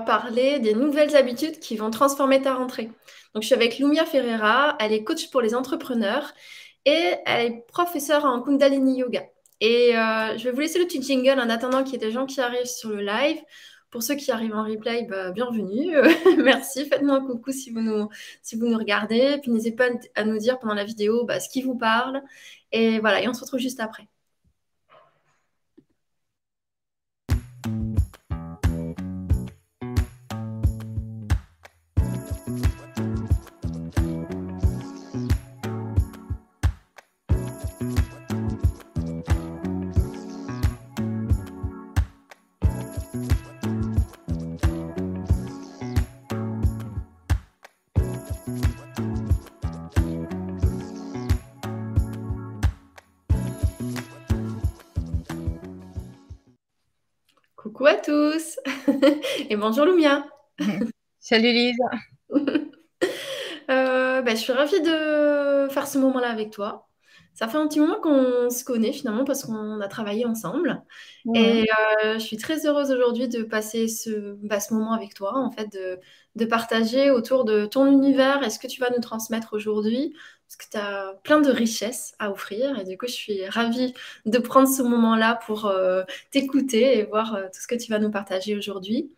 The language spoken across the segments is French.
parler des nouvelles habitudes qui vont transformer ta rentrée. Donc, je suis avec Lumia Ferreira, elle est coach pour les entrepreneurs et elle est professeure en Kundalini Yoga. Et euh, je vais vous laisser le petit jingle en attendant qu'il y ait des gens qui arrivent sur le live. Pour ceux qui arrivent en replay, bah, bienvenue. Merci. Faites-moi un coucou si vous nous, si vous nous regardez. Puis n'hésitez pas à nous dire pendant la vidéo bah, ce qui vous parle. Et voilà, et on se retrouve juste après. et bonjour Lumia. Salut Lise. Euh, bah, je suis ravie de faire ce moment-là avec toi. Ça fait un petit moment qu'on se connaît finalement parce qu'on a travaillé ensemble. Et euh, je suis très heureuse aujourd'hui de passer ce, bah, ce, moment avec toi, en fait, de, de, partager autour de ton univers et ce que tu vas nous transmettre aujourd'hui parce que tu as plein de richesses à offrir. Et du coup, je suis ravie de prendre ce moment-là pour euh, t'écouter et voir euh, tout ce que tu vas nous partager aujourd'hui.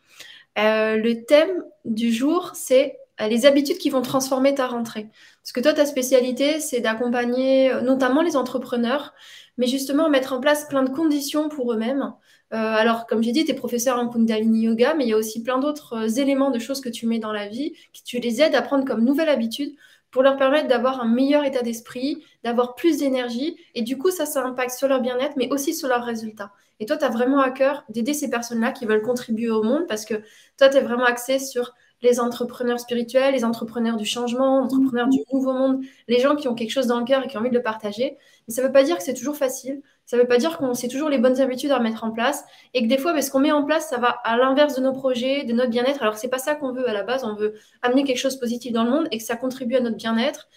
Euh, le thème du jour, c'est les habitudes qui vont transformer ta rentrée. Parce que toi, ta spécialité, c'est d'accompagner notamment les entrepreneurs, mais justement mettre en place plein de conditions pour eux-mêmes. alors, comme j'ai dit, tu es professeur en Kundalini Yoga, mais il y a aussi plein d'autres éléments de choses que tu mets dans la vie, qui tu les aides à prendre comme nouvelle habitude pour leur permettre d'avoir un meilleur état d'esprit, d'avoir plus d'énergie. Et du coup, ça, ça impacte sur leur bien-être, mais aussi sur leurs résultats. Et toi, tu as vraiment à cœur d'aider ces personnes-là qui veulent contribuer au monde parce que toi, tu es vraiment axé sur les entrepreneurs spirituels, les entrepreneurs du changement, les entrepreneurs du nouveau monde, les gens qui ont quelque chose dans le cœur et qui ont envie de le partager. Mais ça ne veut pas dire que c'est toujours facile. Ça ne veut pas dire qu'on sait toujours les bonnes habitudes à mettre en place et que des fois, ben, ce qu'on met en place, ça va à l'inverse de nos projets, de notre bien-être. Alors, ce n'est pas ça qu'on veut à la base. On veut amener quelque chose de positif dans le monde et que ça contribue à notre bien-être.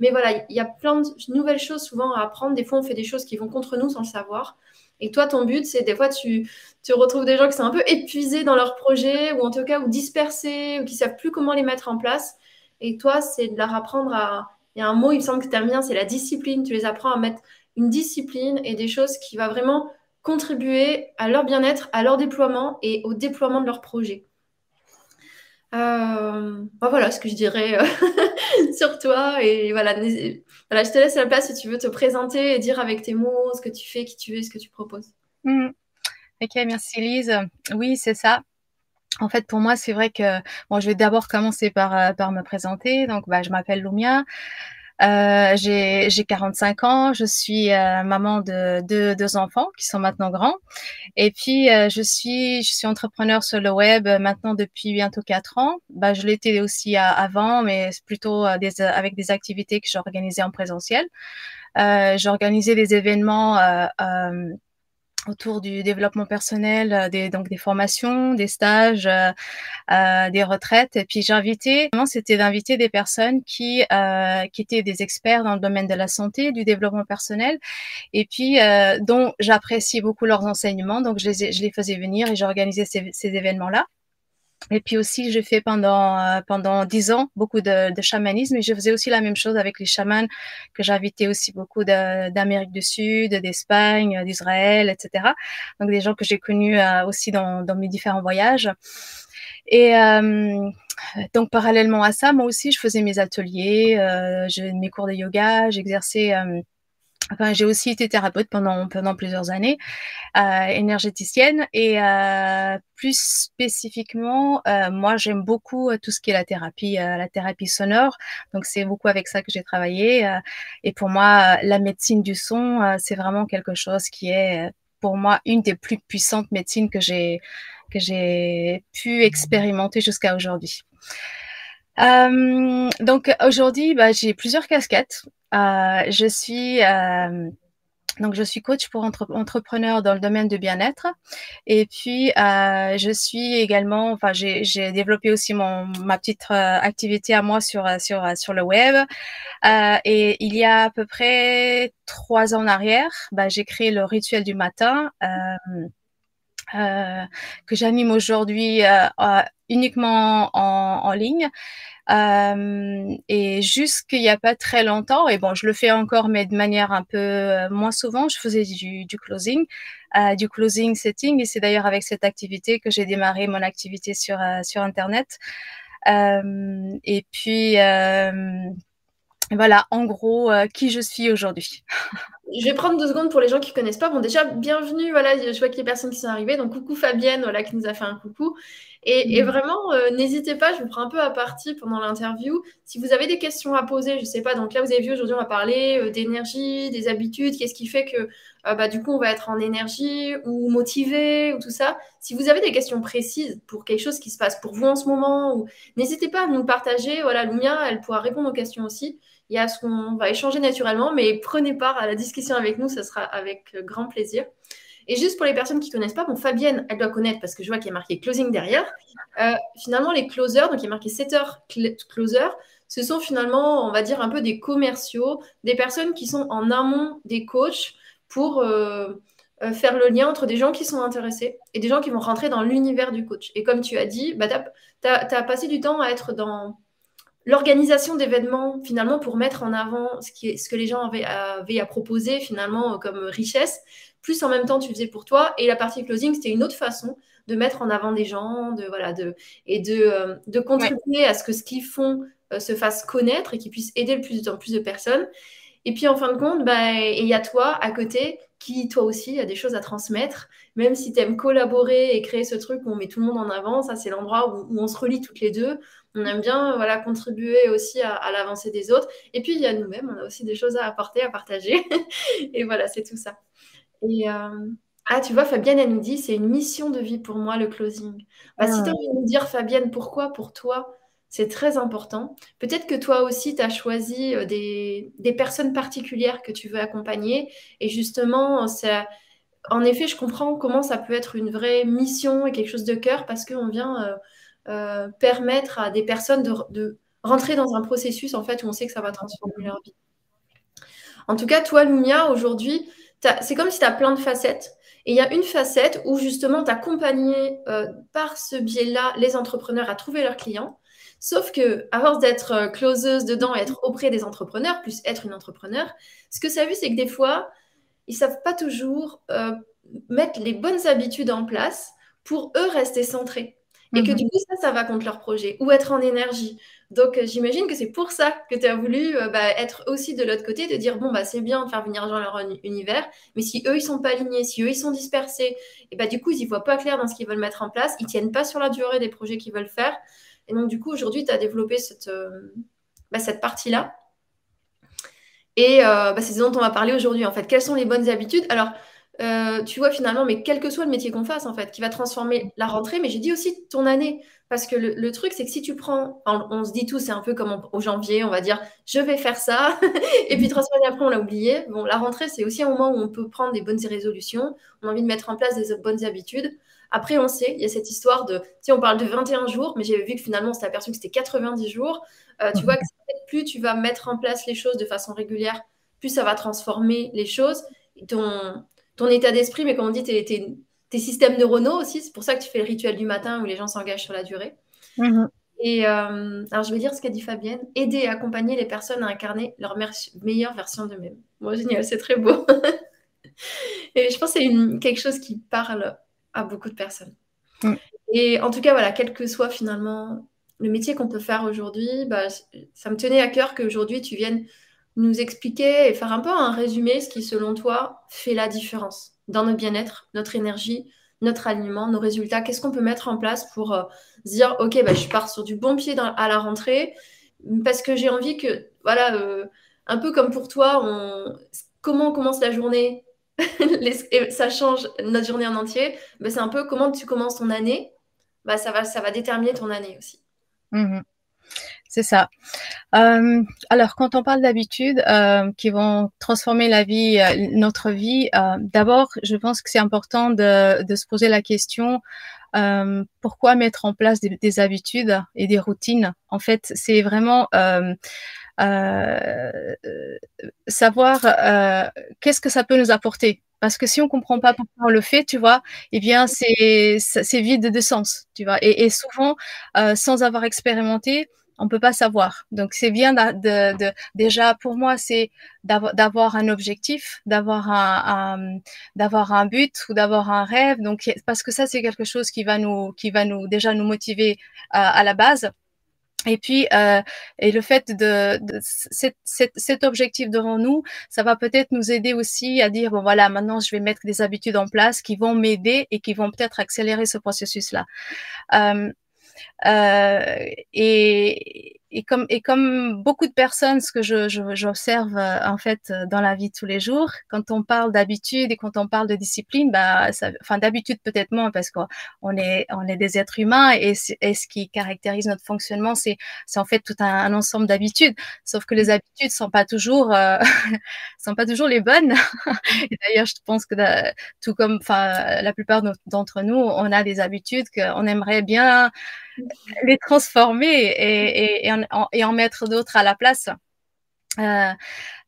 Mais voilà, il y a plein de nouvelles choses souvent à apprendre. Des fois, on fait des choses qui vont contre nous sans le savoir. Et toi, ton but, c'est des fois, tu, tu retrouves des gens qui sont un peu épuisés dans leur projet ou en tout cas ou dispersés ou qui savent plus comment les mettre en place. Et toi, c'est de leur apprendre à. Il y a un mot, il me semble que tu aimes bien, c'est la discipline. Tu les apprends à mettre une discipline et des choses qui vont vraiment contribuer à leur bien-être, à leur déploiement et au déploiement de leur projet. Euh, bah voilà ce que je dirais euh, sur toi. Et voilà, voilà, je te laisse la place si tu veux te présenter et dire avec tes mots ce que tu fais, qui tu es, ce que tu proposes. Mmh. Ok, merci Lise. Oui, c'est ça. En fait, pour moi, c'est vrai que bon, je vais d'abord commencer par, euh, par me présenter. Donc, bah, je m'appelle Lumia. Euh, j'ai 45 ans, je suis euh, maman de, deux enfants qui sont maintenant grands. Et puis, euh, je, suis, je suis entrepreneur sur le web maintenant depuis bientôt 4 ans. Bah, je l'étais aussi avant, mais plutôt des, avec des activités que j'organisais en présentiel. J'organisais des événements autour du développement personnel, euh, des, donc des formations, des stages, euh, euh, des retraites. Et puis j'ai invité, c'était d'inviter des personnes qui euh, qui étaient des experts dans le domaine de la santé, du développement personnel, et puis euh, dont j'appréciais beaucoup leurs enseignements. Donc je les, je les faisais venir et j'organisais ces, ces événements-là. Et puis aussi, j'ai fait pendant euh, pendant dix ans beaucoup de, de, chamanisme et je faisais aussi la même chose avec les chamans que j'invitais aussi beaucoup d'Amérique du Sud, d'Espagne, d'Israël, etc. Donc des gens que j'ai connus euh, aussi dans, dans mes différents voyages. Et euh, donc parallèlement à ça, moi aussi, je faisais mes ateliers, euh, mes cours de yoga, j'exerçais Enfin, j'ai aussi été thérapeute pendant pendant plusieurs années, euh, énergéticienne et euh, plus spécifiquement, euh, moi j'aime beaucoup euh, tout ce qui est la thérapie, euh, la thérapie sonore. Donc c'est beaucoup avec ça que j'ai travaillé. Euh, et pour moi, la médecine du son, c'est vraiment quelque chose qui est pour moi une des plus puissantes médecines que j'ai que j'ai pu expérimenter jusqu'à aujourd'hui. Euh, donc aujourd'hui, bah, j'ai plusieurs casquettes. Euh, je suis euh, donc je suis coach pour entre entrepreneurs dans le domaine du bien-être. Et puis euh, je suis également, enfin j'ai développé aussi mon ma petite euh, activité à moi sur sur sur le web. Et il y a à peu près trois ans en arrière, bah, j'ai créé le rituel du matin que j'anime aujourd'hui uniquement en, ligne. Euh, et jusqu'il n'y a pas très longtemps, et bon, je le fais encore, mais de manière un peu euh, moins souvent, je faisais du, closing, euh, du closing setting, et c'est d'ailleurs avec cette activité que j'ai démarré mon activité sur, euh, sur Internet. Euh, et puis, voilà, en gros, qui je suis aujourd'hui. je vais prendre deux secondes pour les gens qui ne connaissent pas. Bon, déjà, bienvenue. Voilà, je vois qu'il y a des personnes qui sont arrivées. Donc, coucou Fabienne, voilà, qui nous a fait un coucou. Et, mm. vraiment, euh, n'hésitez pas, je vous prends un peu à partie pendant l'interview. Si vous avez des questions à poser, je ne sais pas, donc là, vous avez vu, aujourd'hui, on va parler euh, d'énergie, des habitudes, qu'est-ce qui fait que, euh, bah, du coup, on va être en énergie ou motivé ou tout ça. Si vous avez des questions précises pour quelque chose qui se passe pour vous en ce moment, ou... n'hésitez pas à nous partager. Voilà, Lumia, elle pourra répondre aux questions aussi. Il y a ce qu'on va échanger naturellement, mais prenez part à la discussion avec nous, ce sera avec grand plaisir. Et juste pour les personnes qui ne connaissent pas, bon, Fabienne, elle doit connaître parce que je vois qu'il y a marqué closing derrière. Euh, finalement, les closers, donc il y a marqué setter closer, ce sont finalement, on va dire, un peu des commerciaux, des personnes qui sont en amont des coachs pour euh, euh, faire le lien entre des gens qui sont intéressés et des gens qui vont rentrer dans l'univers du coach. Et comme tu as dit, bah, tu as, passé du temps à être dans l'organisation d'événements, finalement, pour mettre en avant ce, qui est, ce que les gens avaient, avaient à proposer, finalement, comme richesse plus en même temps tu faisais pour toi. Et la partie closing, c'était une autre façon de mettre en avant des gens, de voilà, de et de, euh, de contribuer à ce que ce qu'ils font euh, se fasse connaître et qu'ils puissent aider le plus en plus de personnes. Et puis en fin de compte, bah, il y a toi à côté qui, toi aussi, a des choses à transmettre. Même si tu aimes collaborer et créer ce truc où on met tout le monde en avant, ça c'est l'endroit où, on se relie toutes les deux. On aime bien voilà, contribuer aussi à, à l'avancée des autres. Et puis il y a nous-mêmes, on a aussi des choses à apporter, à partager. et voilà, c'est tout ça. Et euh, ah, tu vois, Fabienne, elle nous dit, c'est une mission de vie pour moi, le closing. Bah, Si ah. tu as envie de nous dire, Fabienne, pourquoi pour toi c'est très important. Peut-être que toi aussi, tu as choisi euh, des, personnes particulières que tu veux accompagner. Et justement, ça, en effet, je comprends comment ça peut être une vraie mission et quelque chose de cœur parce qu'on vient euh, permettre à des personnes de, rentrer dans un processus en fait où on sait que ça va transformer leur vie. En tout cas, toi, Lumia, aujourd'hui, c'est comme si tu as plein de facettes. Et il y a une facette où justement tu accompagné euh, par ce biais-là les entrepreneurs à trouver leurs clients. Sauf que, à force d'être euh, closeuse dedans et être auprès des entrepreneurs, plus être une entrepreneur, ce que ça a vu, c'est que des fois, ils savent pas toujours euh, mettre les bonnes habitudes en place pour eux rester centrés. Et que mhm. du coup, ça, ça va contre leur projet. Ou être en énergie, donc, euh, j'imagine que c'est pour ça que tu as voulu euh, bah, être aussi de l'autre côté, de dire bon, bah, c'est bien de faire venir dans leur univers, mais si eux, ils sont pas alignés, si eux, ils sont dispersés, et bah, du coup, ils y voient pas clair dans ce qu'ils veulent mettre en place, ils tiennent pas sur la durée des projets qu'ils veulent faire. Et donc, du coup, aujourd'hui, tu as développé cette, euh, bah, cette partie-là. Et bah, c'est ce dont on va parler aujourd'hui, en fait. Quelles sont les bonnes habitudes? Alors, tu vois, finalement, mais quel que soit le métier qu'on fasse, en fait, qui va transformer la rentrée, mais j'ai dit aussi ton année. Parce que le, truc, c'est que si tu prends, on, se dit tout, c'est un peu comme au janvier, on va dire, je vais faire ça, et puis trois semaines après, on l'a oublié. Bon, la rentrée, c'est aussi un moment où on peut prendre des bonnes résolutions, on a envie de mettre en place des bonnes habitudes. Après, on sait, il y a cette histoire de, tu on parle de 21 jours, mais j'avais vu que finalement, on s'est aperçu que c'était 90 jours. Euh, tu vois que plus tu vas mettre en place les choses de façon régulière, plus ça va transformer les choses. ton, ton état d'esprit, mais comme on dit, tes, tes systèmes neuronaux aussi. C'est pour ça que tu fais le rituel du matin où les gens s'engagent sur la durée. Mhm. Et euh, alors, je vais dire ce qu'a dit Fabienne aider et accompagner les personnes à incarner leur meilleure version d'eux-mêmes. Moi, génial, c'est très beau. et je pense que c'est quelque chose qui parle à beaucoup de personnes. Mm. Et en tout cas, voilà, quel que soit finalement le métier qu'on peut faire aujourd'hui, bah, ça me tenait à cœur qu'aujourd'hui tu viennes nous expliquer et faire un peu un résumé ce qui, selon toi, fait la différence dans notre bien-être, notre énergie, notre alignement, nos résultats. Qu'est-ce qu'on peut mettre en place pour euh, dire, OK, bah, je pars sur du bon pied à la rentrée parce que j'ai envie que, voilà, euh, un peu comme pour toi, on... comment on commence la journée ça change notre journée en entier. Bah, c'est un peu comment tu commences ton année. Bah, ça, va, ça va déterminer ton année aussi. Mmh c'est ça. Euh, alors, quand on parle d'habitudes euh, qui vont transformer la vie, euh, notre vie, d'abord, je pense que c'est important de, se poser la question pourquoi mettre en place des, habitudes et des routines? En fait, c'est vraiment savoir qu'est-ce que ça peut nous apporter Parce que si on comprend pas pourquoi on le fait, tu vois, eh bien, c'est, vide de sens, tu vois. Et, et souvent, euh, sans avoir expérimenté, on peut pas savoir. Donc c'est bien de, de, déjà pour moi c'est d'avoir un objectif, d'avoir un, d'avoir un but ou d'avoir un rêve. Donc parce que ça c'est quelque chose qui va nous qui va nous déjà nous motiver à, à la base. Et puis, euh, et le fait de, de cet, cet, objectif devant nous, ça va peut-être nous aider aussi à dire bon voilà, maintenant je vais mettre des habitudes en place qui vont m'aider et qui vont peut-être accélérer ce processus-là. Euh, euh, et comme, et comme beaucoup de personnes, ce que je, j'observe euh, en fait euh, dans la vie de tous les jours, quand on parle d'habitude et quand on parle de discipline, bah, enfin d'habitude peut-être moins parce qu'on est, on est des êtres humains et, ce qui caractérise notre fonctionnement, c'est, en fait tout un, ensemble d'habitudes. Sauf que les habitudes sont pas toujours, euh, sont pas toujours les bonnes. d'ailleurs, je pense que tout comme, enfin, la plupart d'entre nous, on a des habitudes qu'on aimerait bien les transformer et, en, et en, mettre d'autres à la place. Euh,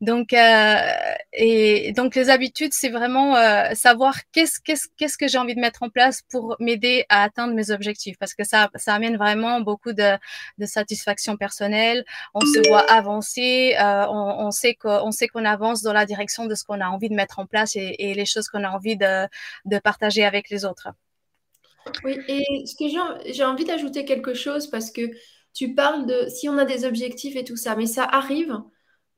donc, euh, donc les habitudes, c'est vraiment euh, savoir qu'est-ce que j'ai envie de mettre en place pour m'aider à atteindre mes objectifs, parce que ça amène vraiment beaucoup de, satisfaction personnelle. On se voit avancer, on, sait qu'on avance dans la direction de ce qu'on a envie de mettre en place et, les choses qu'on a envie de partager avec les autres. Oui, et ce que j'ai envie d'ajouter quelque chose parce que tu parles de si on a des objectifs et tout ça, mais ça arrive,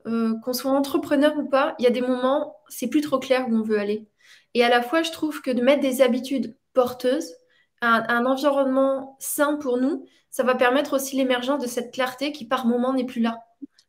euh, qu'on soit entrepreneur ou pas, il y a des moments, c'est plus trop clair où on veut aller. Et à la fois, je trouve que de mettre des habitudes porteuses, un, un environnement sain pour nous, ça va permettre aussi l'émergence de cette clarté qui par moment n'est plus là.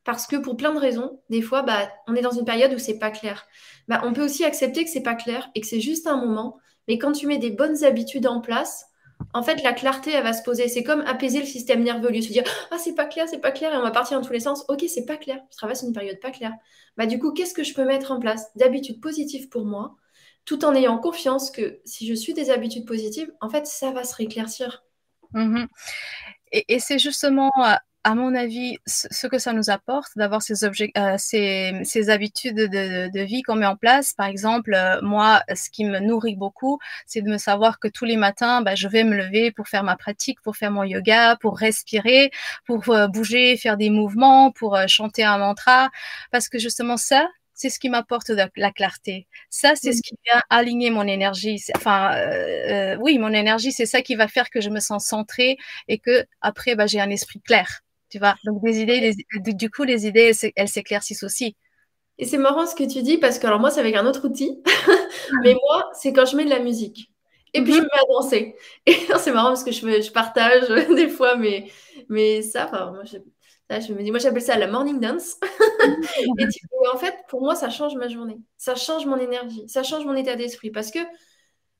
Parce que pour plein de raisons, des fois, bah, on est dans une période où c'est pas clair. Bah, on peut aussi accepter que c'est pas clair et que c'est juste un moment mais quand tu mets des bonnes habitudes en place, en fait, la clarté, elle va se poser. C'est comme apaiser le système nerveux, lui se dire Ah, c'est pas clair, c'est pas clair, et on va partir dans tous les sens. Ok, c'est pas clair, je traverse une période pas claire. Bah, du coup, qu'est-ce que je peux mettre en place d'habitudes positives pour moi, tout en ayant confiance que si je suis des habitudes positives, en fait, ça va se rééclaircir. Mmh et, c'est justement à mon avis, ce que ça nous apporte d'avoir ces, objets, euh, ces, ces, habitudes de, de vie qu'on met en place, par exemple, euh, moi, ce qui me nourrit beaucoup, c'est de me savoir que tous les matins, bah, je vais me lever pour faire ma pratique, pour faire mon yoga, pour respirer, pour euh, bouger, faire des mouvements, pour euh, chanter un mantra, parce que justement ça, c'est ce qui m'apporte la clarté. Ça, c'est ce qui vient aligner mon énergie. Enfin, euh, oui, mon énergie, c'est ça qui va faire que je me sens centrée et que après, bah, j'ai un esprit clair tu vois. Donc des idées, du coup, les idées, elles s'éclaircissent aussi. Et c'est marrant ce que tu dis parce que alors moi, c'est avec un autre outil, mais moi, c'est quand je mets de la musique. Et puis je mhm. me mets à danser. Et c'est marrant parce que je, je partage des fois, mais, mais ça, enfin, moi, je, je me dis, moi j'appelle ça la morning dance. et en fait, pour moi, ça change ma journée. Ça change mon énergie. Ça change mon état d'esprit. Parce que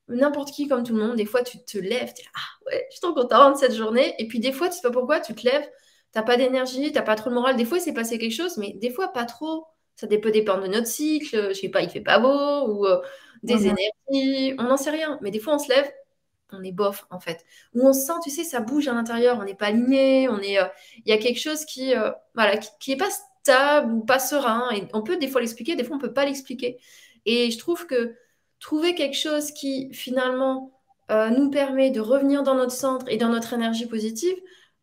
n'importe qui, comme tout le monde, des fois, tu te lèves, tu es là, ah ouais, je suis trop contente cette journée. Et puis des fois, tu sais pas pourquoi, tu te lèves, t'as pas d'énergie, t'as pas trop de morale. Des fois, il s'est passé quelque chose, mais des fois, pas trop. Ça peut dépendre de notre cycle, je sais pas, il fait pas beau, ou euh, des énergies, on n'en sait rien. Mais des fois, on se lève, on est bof, en fait. Ou on sent, tu sais, ça bouge à l'intérieur, on n'est pas aligné, on est, euh, il y a quelque chose qui, euh, voilà, qui, est pas stable ou pas serein. Et on peut des fois l'expliquer, des fois, on peut pas l'expliquer. Et je trouve que trouver quelque chose qui, finalement, nous permet de revenir dans notre centre et dans notre énergie positive,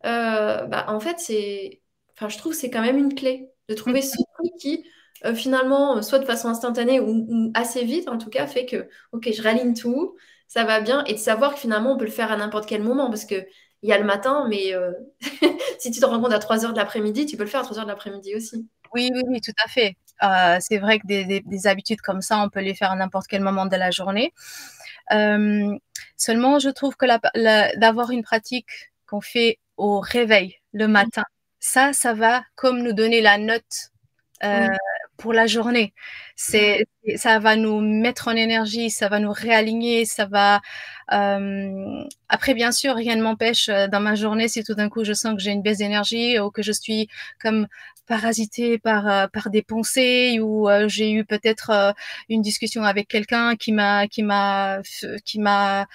euh, bah, en fait, c'est, enfin, je trouve c'est quand même une clé de trouver ce truc qui, euh, finalement, soit de façon instantanée ou, assez vite, en tout cas, fait que, ok, je raligne tout, ça va bien, et de savoir que finalement, on peut le faire à n'importe quel moment, parce que il y a le matin, mais euh, si tu te rends compte à 3 heures de l'après-midi, tu peux le faire à 3 heures de l'après-midi aussi. Oui, oui, oui, tout à fait. c'est vrai que des, des, habitudes comme ça, on peut les faire à n'importe quel moment de la journée. seulement, je trouve que d'avoir une pratique qu'on fait au réveil le mmh. matin. Ça, ça va comme nous donner la note euh, pour la journée. C'est, ça va nous mettre en énergie, ça va nous réaligner, ça va. Euh... Après, bien sûr, rien ne m'empêche euh, dans ma journée si tout d'un coup je sens que j'ai une baisse d'énergie ou que je suis comme parasité par par des pensées ou euh, j'ai eu peut-être une discussion avec quelqu'un qui m'a qui m'a qui m'a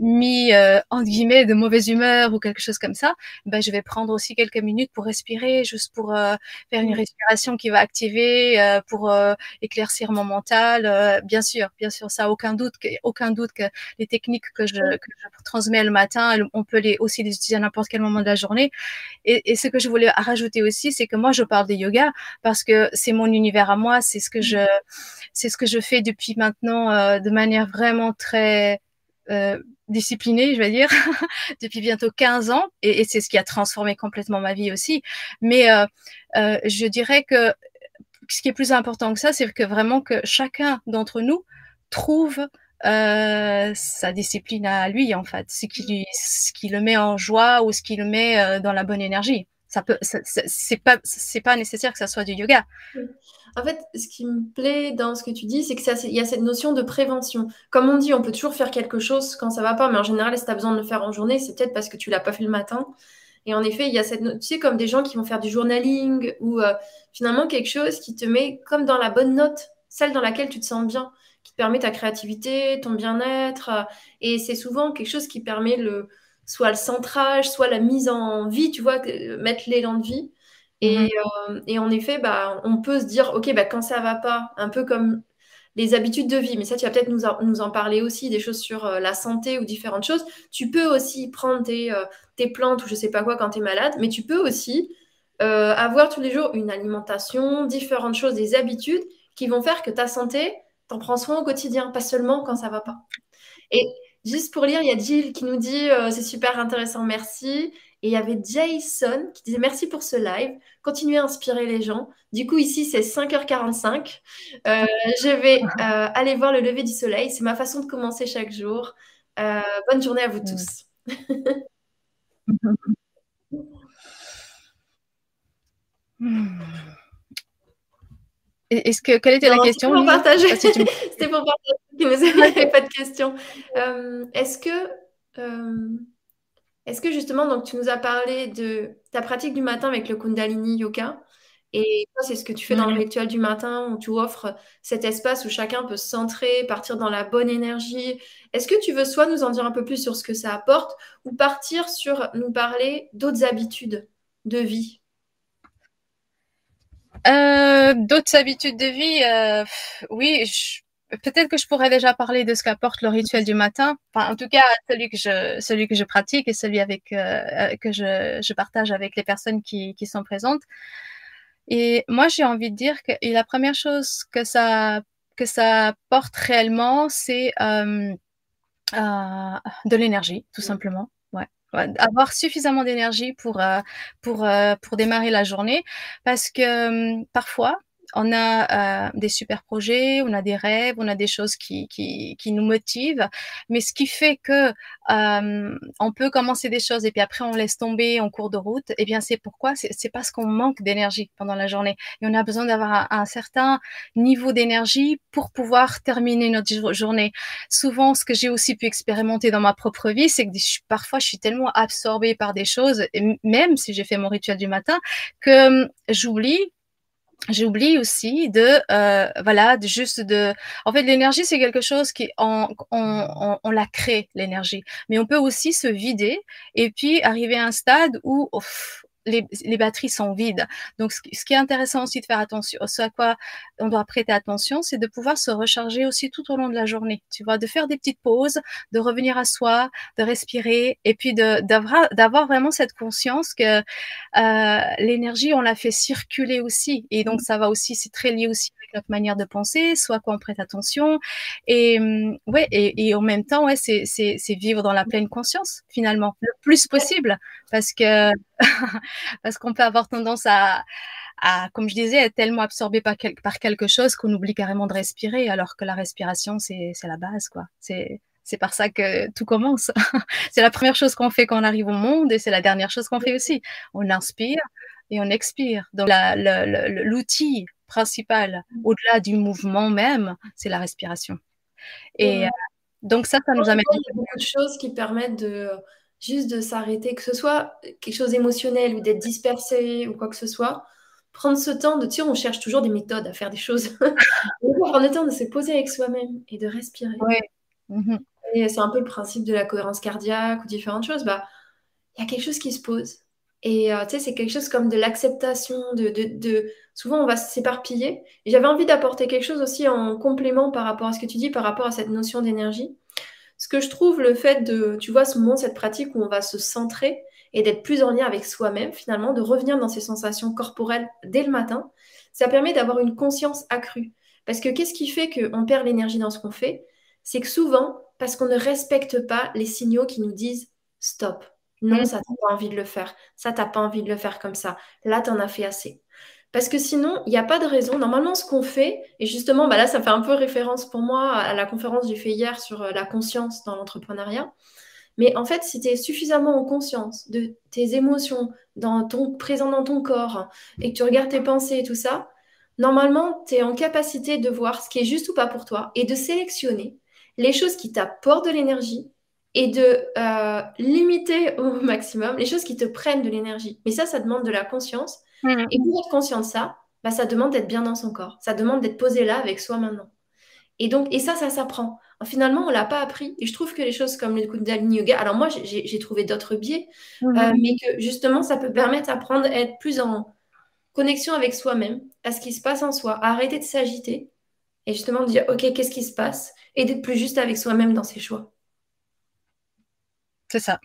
mis euh, entre guillemets de mauvaise humeur ou quelque chose comme ça, ben je vais prendre aussi quelques minutes pour respirer, juste pour euh, faire une respiration qui va activer, euh, pour éclaircir mon mental. bien sûr, bien sûr, ça aucun doute, aucun doute que les techniques que je, que je transmets le matin, on peut les aussi les utiliser à n'importe quel moment de la journée. Et, et ce que je voulais rajouter aussi, c'est que moi je parle de yoga parce que c'est mon univers à moi, c'est ce que je c'est ce que je fais depuis maintenant euh, de manière vraiment très euh, disciplinée, je vais dire, depuis bientôt 15 ans, et, c'est ce qui a transformé complètement ma vie aussi. Mais euh, euh, je dirais que ce qui est plus important que ça, c'est que vraiment que chacun d'entre nous trouve euh, sa discipline à lui en fait, ce qui, le met en joie ou ce qui le met dans la bonne énergie. Ça peut, c'est pas, nécessaire que ça soit du yoga. En fait, ce qui me plaît dans ce que tu dis, c'est qu'il y a cette notion de prévention. Comme on dit, on peut toujours faire quelque chose quand ça va pas, mais en général, si tu as besoin de le faire en journée, c'est peut-être parce que tu l'as pas fait le matin. Et en effet, il y a cette, tu sais, comme des gens qui vont faire du journaling ou euh, finalement quelque chose qui te met comme dans la bonne note, celle dans laquelle tu te sens bien, qui permet ta créativité, ton bien-être. Euh, et c'est souvent quelque chose qui permet le, soit le centrage, soit la mise en vie, tu vois, mettre l'élan de vie. Et, mhm. euh, et, en effet, bah, on peut se dire, OK, bah, quand ça va pas, un peu comme les habitudes de vie, mais ça, tu vas peut-être nous, nous, en parler aussi, des choses sur euh, la santé ou différentes choses. Tu peux aussi prendre tes, euh, tes plantes ou je sais pas quoi quand tu es malade, mais tu peux aussi avoir tous les jours une alimentation, différentes choses, des habitudes qui vont faire que ta santé, t'en prends soin au quotidien, pas seulement quand ça va pas. Et juste pour lire, il y a Jill qui nous dit c'est super intéressant, merci. Et il y avait Jason qui disait merci pour ce live. Continuez à inspirer les gens. Du coup, ici, c'est 5h45. Euh, je vais euh, aller voir le lever du soleil. C'est ma façon de commencer chaque jour. Euh, bonne journée à vous tous. Est-ce que quelle était la question C'était pour partager. C'était pour partager. Vous n'avez pas de question. Est-ce que est-ce que justement, donc tu nous as parlé de ta pratique du matin avec le Kundalini Yoga et toi, c'est ce que tu fais dans le rituel du matin où tu offres cet espace où chacun peut se centrer, partir dans la bonne énergie. Est-ce que tu veux soit nous en dire un peu plus sur ce que ça apporte ou partir sur nous parler d'autres habitudes de vie? Euh, D'autres habitudes de vie, euh, oui, je, peut-être que je pourrais déjà parler de ce qu'apporte le rituel du matin. Enfin, en tout cas, celui que je, celui que je pratique et celui avec euh, que je, je, partage avec les personnes qui, qui sont présentes. Et moi, j'ai envie de dire que la première chose que ça que ça apporte réellement, c'est euh, euh, de l'énergie, tout simplement. Ouais. Avoir suffisamment d'énergie pour euh, pour euh, pour démarrer la journée, parce que parfois on a euh, des super projets, on a des rêves, on a des choses qui, qui, qui nous motivent, mais ce qui fait que euh, on peut commencer des choses et puis après on laisse tomber en cours de route, eh bien c'est pourquoi? C'est parce qu'on manque d'énergie pendant la journée et on a besoin d'avoir un, certain niveau d'énergie pour pouvoir terminer notre journée. Souvent, ce que j'ai aussi pu expérimenter dans ma propre vie, c'est que parfois je suis tellement absorbée par des choses, même si j'ai fait mon rituel du matin, que j'oublie J'oublie aussi de euh, voilà juste de en fait l'énergie c'est quelque chose qui on, on, on, la crée l'énergie. Mais on peut aussi se vider et puis arriver à un stade où les, batteries sont vides. Donc, ce, qui est intéressant aussi de faire attention, ce à quoi on doit prêter attention, c'est de pouvoir se recharger aussi tout au long de la journée. Tu vois, de faire des petites pauses, de revenir à soi, de respirer, et puis d'avoir vraiment cette conscience que euh, l'énergie, on la fait circuler aussi. Et donc, ça va aussi, c'est très lié aussi avec notre manière de penser, soit quoi on prête attention. Et hum, ouais, et, et en même temps, ouais, c'est vivre dans la pleine conscience finalement, le plus possible, parce que parce qu'on peut avoir tendance à, à, comme je disais, être tellement absorbé par, par quelque chose qu'on oublie carrément de respirer, alors que la respiration, c'est la base, quoi. C'est c'est par ça que tout commence. c'est la première chose qu'on fait quand on arrive au monde et c'est la dernière chose qu'on fait aussi. On inspire et on expire. Donc l'outil principal, au-delà du mouvement même, c'est la respiration. Et euh, donc ça, ça nous amène. Il y a beaucoup de choses qui permettent de juste de s'arrêter, que ce soit quelque chose d'émotionnel ou d'être dispersé ou quoi que ce soit, prendre ce temps de, tu sais, on cherche toujours des méthodes à faire des choses. prendre le temps de se poser avec soi-même et de respirer. Ouais. Mhm. Et c'est un peu le principe de la cohérence cardiaque ou différentes choses. Bah, il y a quelque chose qui se pose. Et euh, tu sais, c'est quelque chose comme de l'acceptation, de, de, Souvent, on va s'éparpiller. Et j'avais envie d'apporter quelque chose aussi en complément par rapport à ce que tu dis, par rapport à cette notion d'énergie. Ce que je trouve, le fait de, tu vois, ce moment, cette pratique où on va se centrer et d'être plus en lien avec soi-même, finalement, de revenir dans ces sensations corporelles dès le matin, ça permet d'avoir une conscience accrue. Parce que qu'est-ce qui fait qu'on perd l'énergie dans ce qu'on fait? C'est que souvent, parce qu'on ne respecte pas les signaux qui nous disent stop, non, mm. ça, t'as pas envie de le faire. Ça, t'as pas envie de le faire comme ça. Là, tu en as fait assez. Parce que sinon, il n'y a pas de raison. Normalement, ce qu'on fait, et justement, bah là, ça fait un peu référence pour moi à la conférence que j'ai fait hier sur euh, la conscience dans l'entrepreneuriat. Mais en fait, si tu es suffisamment en conscience de tes émotions, dans ton, présent dans ton corps, et que tu regardes tes pensées et tout ça, normalement, tu es en capacité de voir ce qui est juste ou pas pour toi et de sélectionner les choses qui t'apportent de l'énergie et de euh, limiter au maximum les choses qui te prennent de l'énergie. Mais ça, ça demande de la conscience. Mmh. Et pour être conscient de ça, bah, ça demande d'être bien dans son corps. Ça demande d'être posé là avec soi maintenant. Et donc, et ça, ça s'apprend. Finalement, on l'a pas appris. Et je trouve que les choses comme le Kundalini Yoga, alors moi, j'ai trouvé d'autres biais, mmh. euh, mais que justement, ça peut permettre d'apprendre à être plus en connexion avec soi-même, à ce qui se passe en soi, à arrêter de s'agiter et justement de dire, OK, qu'est-ce qui se passe? Et d'être plus juste avec soi-même dans ses choix. C'est ça.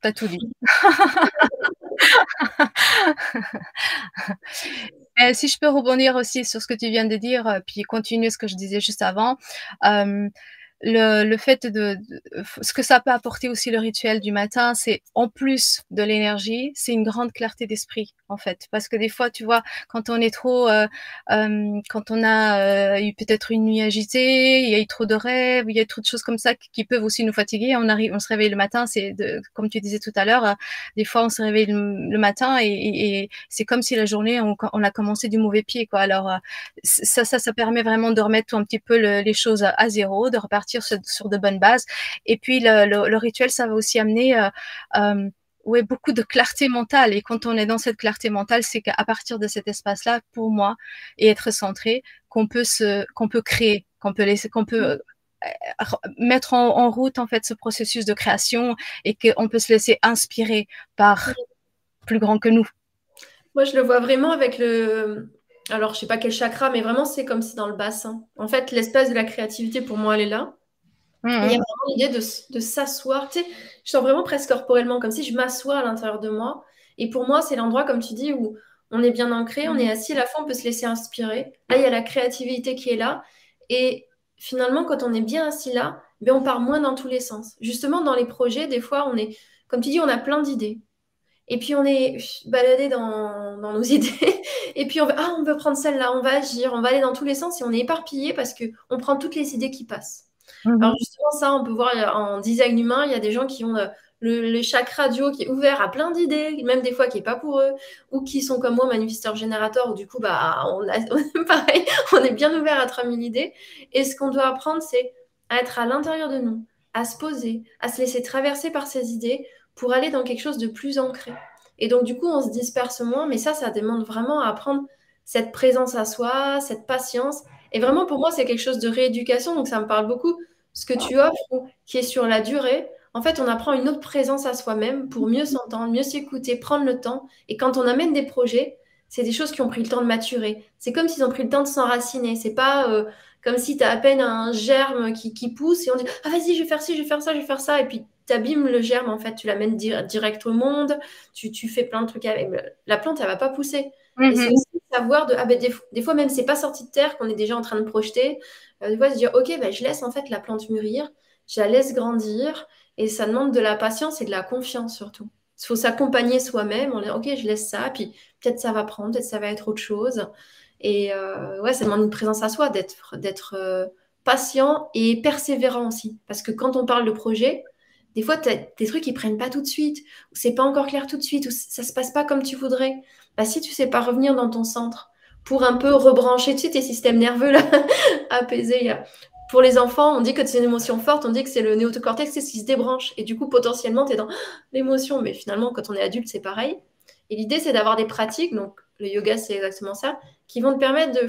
T'as tout dit. si je peux rebondir aussi sur ce que tu viens de dire, euh, puis continuer ce que je disais juste avant, euh, le, le, fait de, ce que ça peut apporter aussi le rituel du matin, c'est en plus de l'énergie, c'est une grande clarté d'esprit en fait, parce que des fois, tu vois, quand on est trop, euh, euh, quand on a euh, eu peut-être une nuit agitée, il y a eu trop de rêves, il y a trop de choses comme ça qui, peuvent aussi nous fatiguer. On arrive, on se réveille le matin, c'est comme tu disais tout à l'heure, des fois on se réveille le, matin et, c'est comme si la journée on, on, a commencé du mauvais pied quoi. Alors ça, ça, ça permet vraiment de remettre un petit peu les choses à zéro, de repartir sur, de bonnes bases. Et puis le, rituel, ça va aussi amener euh, euh, ouais, beaucoup de clarté mentale. Et quand on est dans cette clarté mentale, c'est qu'à partir de cet espace-là, pour moi, et être centré, qu'on peut se, qu'on peut créer, qu'on peut laisser, qu'on peut euh, mettre en, route en fait ce processus de création et qu'on peut se laisser inspirer par plus grand que nous. Moi, je le vois vraiment avec le, alors je sais pas quel chakra, mais vraiment c'est comme si dans le bassin. En fait, l'espèce de la créativité pour moi, elle est là. Il y a mmh, mmh. vraiment l'idée de, s'asseoir. Tu sais, je sens vraiment presque corporellement, comme si je m'assois à l'intérieur de moi. Et pour moi, c'est l'endroit, comme tu dis, où on est bien ancré, on est mmh. assis, à la fois on peut se laisser inspirer. Là, il y a la créativité qui est là. Et finalement, quand on est bien assis là, ben, on part moins dans tous les sens. Justement, dans les projets, des fois, on est, comme tu dis, on a plein d'idées. Et puis on est baladé dans, nos idées. Et puis on va, ah, on veut prendre celle-là, on va agir, on va aller dans tous les sens et on est éparpillé parce qu'on prend toutes les idées qui passent. Mhm. Alors justement, ça, on peut voir en design humain, il y a des gens qui ont euh, le, le chakra radio qui est ouvert à plein d'idées, même des fois qui n'est pas pour eux, ou qui sont comme moi, manifesteurs générateurs, où du coup, bah, on, a, pareil, on est bien ouvert à 3000 idées. Et ce qu'on doit apprendre, c'est à être à l'intérieur de nous, à se poser, à se laisser traverser par ces idées pour aller dans quelque chose de plus ancré. Et donc, du coup, on se disperse moins, mais ça, ça demande vraiment à apprendre cette présence à soi, cette patience et vraiment, pour moi, c'est quelque chose de rééducation, donc ça me parle beaucoup. Ce que tu offres, qui est sur la durée, en fait, on apprend une autre présence à soi-même pour mieux s'entendre, mieux s'écouter, prendre le temps. Et quand on amène des projets, c'est des choses qui ont pris le temps de maturer. C'est comme s'ils ont pris le temps de s'enraciner. C'est pas euh, comme si tu as à peine un germe qui, pousse et on dit Ah, vas-y, je vais faire ci, je vais faire ça, je vais faire ça. Et puis, tu abîmes le germe, en fait. Tu l'amènes direct au monde. Tu, tu, fais plein de trucs avec. La plante, elle va pas pousser. Mhm. Savoir de, ah ben, des, fois même c'est pas sorti de terre qu'on est déjà en train de projeter. Euh, des fois se dire ok ben, je laisse en fait la plante mûrir, je la laisse grandir et ça demande de la patience et de la confiance surtout. Il faut s'accompagner soi-même, on dit ok je laisse ça, puis peut-être ça va prendre, peut-être ça va être autre chose. Et euh, ouais ça demande une présence à soi, d'être d'être euh, patient et persévérant aussi. Parce que quand on parle de projet, des fois, tu as des trucs qui prennent pas tout de suite, ou c'est pas encore clair tout de suite, ou ça se passe pas comme tu voudrais. Bah, si tu sais pas revenir dans ton centre pour un peu rebrancher tu sais, tes systèmes nerveux là, apaiser. Pour les enfants, on dit que c'est une émotion forte, on dit que c'est le néocortex qui se débranche. Et du coup, potentiellement, tu es dans l'émotion. Mais finalement, quand on est adulte, c'est pareil. Et l'idée, c'est d'avoir des pratiques, donc le yoga, c'est exactement ça, qui vont te permettre de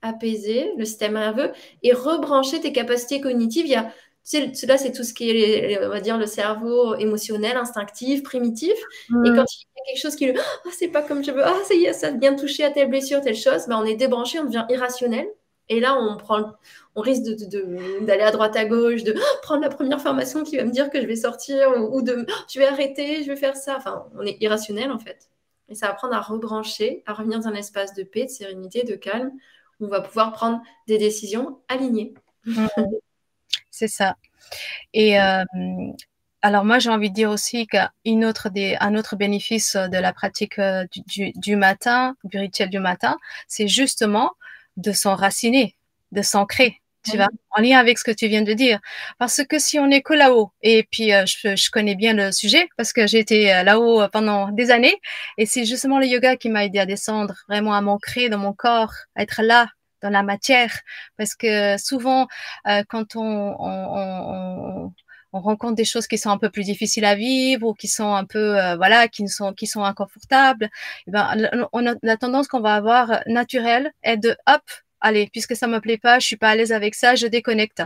apaiser le système nerveux et rebrancher tes capacités cognitives. Il Cela, c'est tout ce qui est, on va dire, le cerveau émotionnel, instinctif, primitif. Et quand il y a quelque chose qui, ah, c'est pas comme je veux, ah, ça y est, ça vient toucher à telle blessure, telle chose, ben, on est débranché, on devient irrationnel. Et là, on prend, on risque d'aller à droite à gauche, de ah, prendre la première formation qui va me dire que je vais sortir ou, de ah, je vais arrêter, je vais faire ça. Enfin, on est irrationnel en fait. Et ça va apprendre à rebrancher, à revenir dans un espace de paix, de sérénité, de calme, où on va pouvoir prendre des décisions alignées. C'est ça. Et euh, alors moi, j'ai envie de dire aussi qu'un autre, des, un autre bénéfice de la pratique euh, du, matin, du rituel du matin, c'est justement de s'enraciner, de s'ancrer. Tu vois, en lien avec ce que tu viens de dire. Parce que si on est que là-haut, et puis euh, je, connais bien le sujet parce que j'ai été là-haut pendant des années, et c'est justement le yoga qui m'a aidé à descendre, vraiment à m'ancrer dans mon corps, à être là, dans la matière. Parce que souvent, euh, quand on, on, on, rencontre des choses qui sont un peu plus difficiles à vivre ou qui sont un peu, euh, voilà, qui sont, qui sont inconfortables, eh ben, on a, la tendance qu'on va avoir naturelle est de, hop, allez, puisque ça me plaît pas, je suis pas à l'aise avec ça, je déconnecte.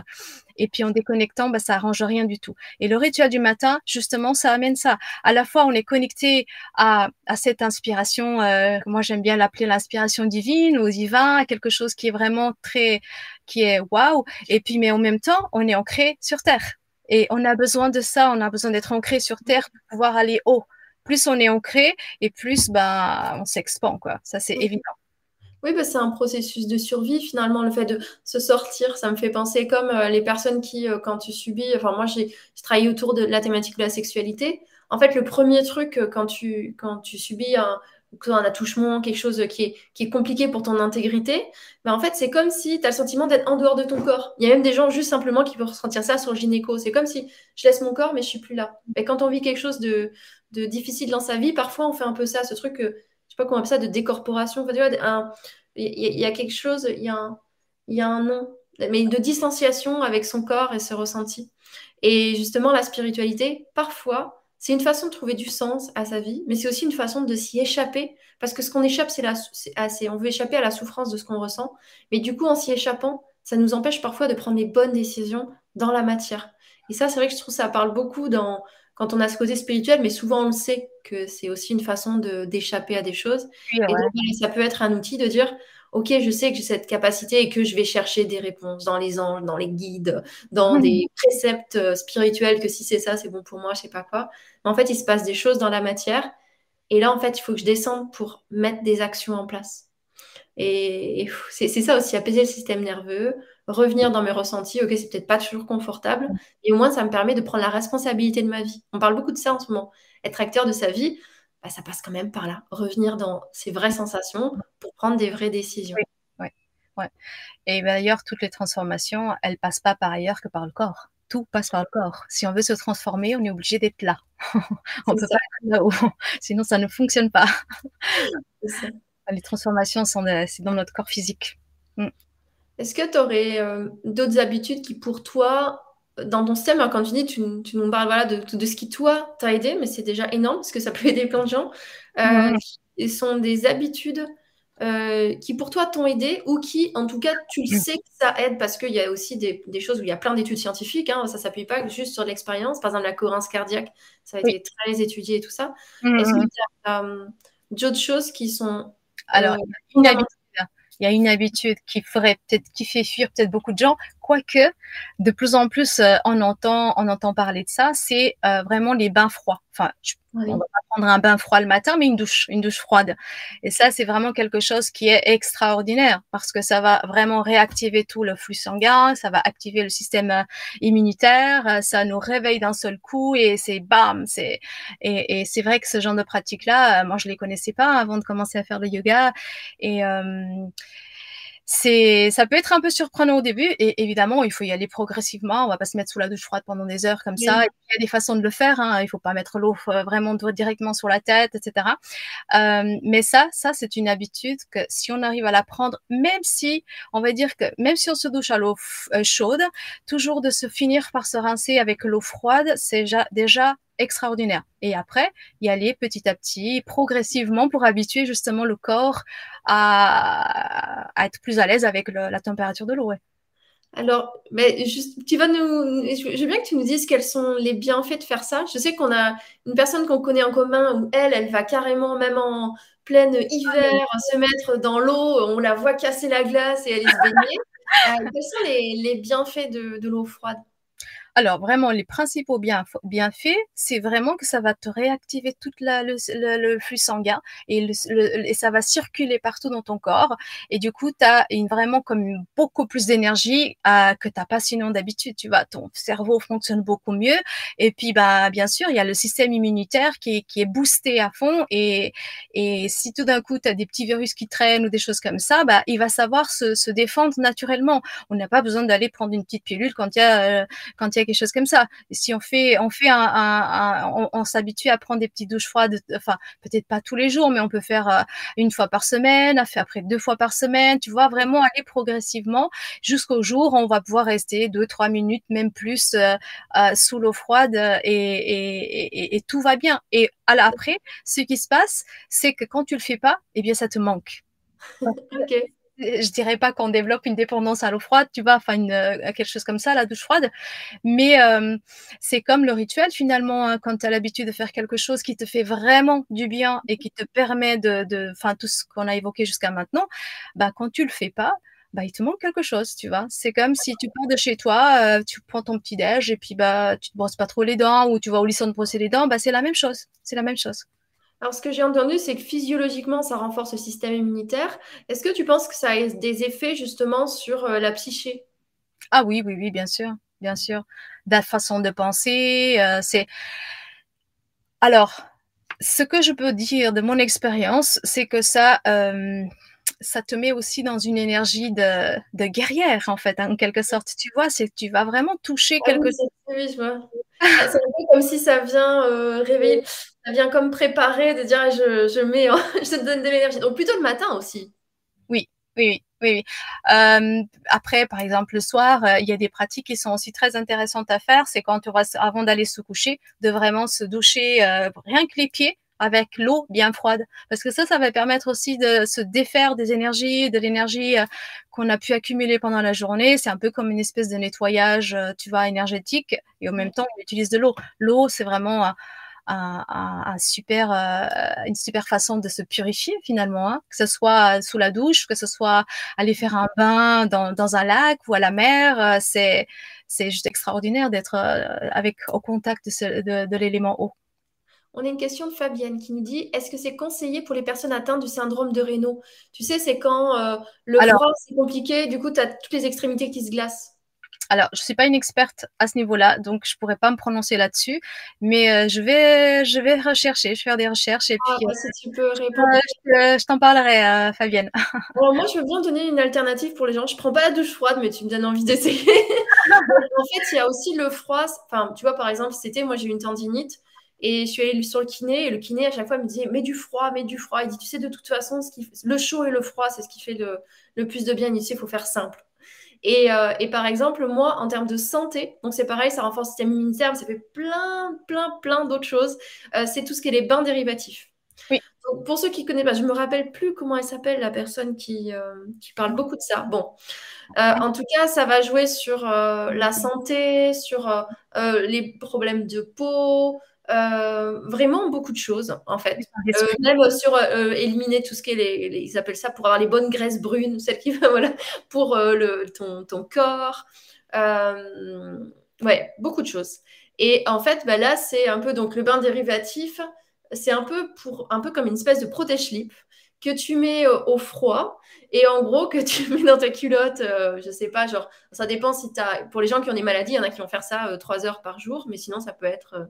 Et puis en déconnectant, bah, ça arrange rien du tout. Et le rituel du matin, justement, ça amène ça. À la fois, on est connecté à, à cette inspiration, euh, moi j'aime bien l'appeler l'inspiration divine ou divin, à quelque chose qui est vraiment très, qui est waouh. Et puis, mais en même temps, on est ancré sur terre. Et on a besoin de ça, on a besoin d'être ancré sur terre pour pouvoir aller haut. Plus on est ancré et plus bah, on s'expand, quoi. Ça, c'est évident. Oui, bah, c'est un processus de survie finalement, le fait de se sortir. Ça me fait penser comme euh, les personnes qui, euh, quand tu subis, enfin moi j'ai travaillé autour de la thématique de la sexualité. En fait, le premier truc euh, quand tu, quand tu subis un, un attouchement, quelque chose qui est, qui est compliqué pour ton intégrité, bah, en fait, c'est comme si tu as le sentiment d'être en dehors de ton corps. Il y a même des gens juste simplement qui peuvent ressentir ça sur le gynéco. C'est comme si je laisse mon corps, mais je suis plus là. Et quand on vit quelque chose de, de difficile dans sa vie, parfois on fait un peu ça, ce truc que pas on appelle ça, de décorporation. il y, a quelque chose, il y a, un, y a un nom, mais de distanciation avec son corps et ses ressentis. Et justement, la spiritualité, parfois, c'est une façon de trouver du sens à sa vie, mais c'est aussi une façon de s'y échapper, parce que ce qu'on échappe, c'est la, on veut échapper à la souffrance de ce qu'on ressent, mais du coup, en s'y échappant, ça nous empêche parfois de prendre les bonnes décisions dans la matière. Et ça, c'est vrai que je trouve que ça parle beaucoup dans, quand on a ce côté spirituel, mais souvent on le sait que c'est aussi une façon d'échapper à des choses. et donc, ça peut être un outil de dire, ok, je sais que j'ai cette capacité et que je vais chercher des réponses dans les anges, dans les guides, dans hmm. des préceptes euh, spirituels, que si c'est ça, c'est bon pour moi, je sais pas quoi. Mais en fait, il se passe des choses dans la matière. Et là, en fait, il faut que je descende pour mettre des actions en place. Et, c'est ça aussi, apaiser le système nerveux, revenir dans mes ressentis. Ok, c'est peut-être pas toujours confortable, et au moins ça me permet de prendre la responsabilité de ma vie. On parle beaucoup de ça en ce moment. Être acteur de sa vie, bah, ça passe quand même par là. Revenir dans ses vraies sensations pour prendre des vraies décisions. Oui, ouais. Et d'ailleurs, toutes les transformations, elles passent pas par ailleurs que par le corps. Tout passe par le corps. Si on veut se transformer, on est obligé d'être là. on peut pas être là-haut. Sinon, ça ne fonctionne pas. Ça les transformations sont c'est dans notre corps physique. Mm. Est-ce que tu aurais euh, d'autres habitudes qui, pour toi, dans ton système, quand tu dis, tu, nous parles voilà, de, de ce qui, toi, t'a aidé, mais c'est déjà énorme parce que ça peut aider plein de gens. Euh, mm. sont des habitudes euh, qui, pour toi, t'ont aidé ou qui, en tout cas, tu le sais que ça aide parce qu'il y a aussi des, choses où il y a plein d'études scientifiques. Hein, ça ne s'appuie pas juste sur l'expérience. Par exemple, la cohérence cardiaque, ça a été très étudié et tout ça. Est-ce que tu as d'autres choses qui sont alors, il y a une habitude qui ferait peut-être, qui fait fuir peut-être beaucoup de gens, quoique de plus en plus euh, on entend, on entend parler de ça, c'est euh, vraiment les bains froids. Enfin, on va pas prendre un bain froid le matin, mais une douche, une douche froide. Et ça, c'est vraiment quelque chose qui est extraordinaire parce que ça va vraiment réactiver tout le flux sanguin, ça va activer le système euh, immunitaire, ça nous réveille d'un seul coup et c'est bam, c'est et, et c'est vrai que ce genre de pratique là, moi je les connaissais pas avant de commencer à faire le yoga et c'est, ça peut être un peu surprenant au début et évidemment, il faut y aller progressivement. On va pas se mettre sous la douche froide pendant des heures comme ça. Il y a des façons de le faire. Hein. Il faut pas mettre l'eau euh, vraiment directement sur la tête, etc. Euh, mais ça, ça, c'est une habitude que si on arrive à la prendre, même si, on va dire que même si on se douche à l'eau euh, chaude, toujours de se finir par se rincer avec l'eau froide, c'est déjà, déjà extraordinaire. Et après, y aller petit à petit, progressivement pour habituer justement le corps à, être plus à l'aise avec la température de l'eau. Alors, mais juste, tu vas nous, je veux bien que tu nous dises quels sont les bienfaits de faire ça. Je sais qu'on a une personne qu'on connaît en commun où elle, elle va carrément, même en plein hiver, se mettre dans l'eau. On la voit casser la glace et aller se baigner. Euh, quels sont les, bienfaits de l'eau froide? Alors, vraiment, les principaux bienfaits, c'est vraiment que ça va te réactiver tout le, flux sanguin et, ça va circuler partout dans ton corps. Et du coup, tu as vraiment comme beaucoup plus d'énergie euh, que tu n'as pas sinon d'habitude. Tu vois, ton cerveau fonctionne beaucoup mieux. Et puis, bah, bien sûr, il y a le système immunitaire qui est, boosté à fond. Et, si tout d'un coup, tu as des petits virus qui traînent ou des choses comme ça, bah, il va savoir se, défendre naturellement. On n'a pas besoin d'aller prendre une petite pilule quand il y a, euh, quand il y a quelque chose comme ça. Si on fait, on fait un, on, s'habitue à prendre des petites douches froides, enfin peut-être pas tous les jours, mais on peut faire euh, une fois par semaine, après deux fois par semaine. Tu vois, vraiment aller progressivement jusqu'au jour où on va pouvoir rester deux, trois minutes, même plus euh, euh, sous l'eau froide et, tout va bien. Et après, ce qui se passe, c'est que quand tu le fais pas, eh bien ça te manque. ok je dirais pas qu'on développe une dépendance à l'eau froide, tu vois, enfin euh, quelque chose comme ça, la douche froide. Mais euh, c'est comme le rituel finalement, hein, quand tu as l'habitude de faire quelque chose qui te fait vraiment du bien et qui te permet de, enfin tout ce qu'on a évoqué jusqu'à maintenant, bah quand tu le fais pas, bah il te manque quelque chose, tu vois. C'est comme si tu pars de chez toi, euh, tu prends ton petit déj et puis bah tu te brosses pas trop les dents ou tu vas au lycée de brosser les dents, bah c'est la même chose, c'est la même chose. Alors, ce que j'ai entendu, c'est que physiologiquement, ça renforce le système immunitaire. Est-ce que tu penses que ça a des effets justement sur euh, la psyché? Ah oui, oui, oui, bien sûr, bien sûr. La façon de penser, euh, c'est. Alors, ce que je peux dire de mon expérience, c'est que ça, euh, ça te met aussi dans une énergie de, guerrière, en fait, en quelque sorte. Tu vois, c'est tu vas vraiment toucher ah quelque chose. Oui, je vois. c'est un peu comme si ça vient réveiller ça vient comme préparer, de dire je, je mets, je te donne de l'énergie. Donc plutôt le matin aussi. Oui, oui, oui. Euh, après, par exemple, le soir, euh, il y a des pratiques qui sont aussi très intéressantes à faire. C'est quand tu vas, avant d'aller se coucher, de vraiment se doucher euh, rien que les pieds avec l'eau bien froide. Parce que ça, ça va permettre aussi de se défaire des énergies, de l'énergie qu'on a pu accumuler pendant la journée. C'est un peu comme une espèce de nettoyage, tu vois, énergétique. Et en même temps, on utilise de l'eau. L'eau, c'est vraiment un, super, euh, une super façon de se purifier finalement, hein. que ce soit sous la douche, que ce soit aller faire un bain dans, dans un lac ou à la mer, euh, c'est c'est juste extraordinaire d'être euh, avec au contact de, de, l'élément eau. On a une question de Fabienne qui nous dit est-ce que c'est conseillé pour les personnes atteintes du syndrome de Raynaud? Tu sais, c'est quand le froid c'est compliqué, du coup tu as toutes les extrémités qui se glacent. Alors, je suis pas une experte à ce niveau-là, donc je pourrais pas me prononcer là-dessus, mais euh, je vais, je vais rechercher, je vais faire des recherches et ah, puis. Bah, si tu peux répondre. Euh, je, t'en parlerai, Fabienne. Alors moi, je veux bien donner une alternative pour les gens. Je prends pas la douche froide, mais tu me donnes envie d'essayer. en fait, il y a aussi le froid. Enfin, tu vois, par exemple, c'était moi, j'ai eu une tendinite. Et je suis allée sur le kiné, et le kiné, à chaque fois, me disait Mets du froid, mets du froid. Il dit Tu sais, de toute façon, ce qui... le chaud et le froid, c'est ce qui fait le, le plus de bien ici. Il faut faire simple. Euh, et, par exemple, moi, en termes de santé, donc c'est pareil, ça renforce le système immunitaire, mais ça fait plein, plein, plein d'autres choses. Euh, c'est tout ce qui est les bains dérivatifs. Oui. pour ceux qui ne connaissent pas, je ne me rappelle plus comment elle s'appelle, la personne qui, euh, qui, parle beaucoup de ça. Bon. en tout cas, ça va jouer sur la santé, sur les problèmes de peau, euh, vraiment beaucoup de choses en fait. Euh, même sur euh, éliminer tout ce qui est les, ils appellent ça pour avoir les bonnes graisses brunes, celles qui voilà pour le, ton, ton, corps. ouais, beaucoup de choses. Et en fait, bah, là, c'est un peu donc le bain dérivatif, c'est un peu pour un peu comme une espèce de protège-slip que tu mets au froid et en gros que tu mets dans ta culotte, euh, je sais pas, genre, ça dépend si tu as. Pour les gens qui ont des maladies, il y en a qui vont faire ça euh, trois heures par jour, mais sinon, ça peut être euh,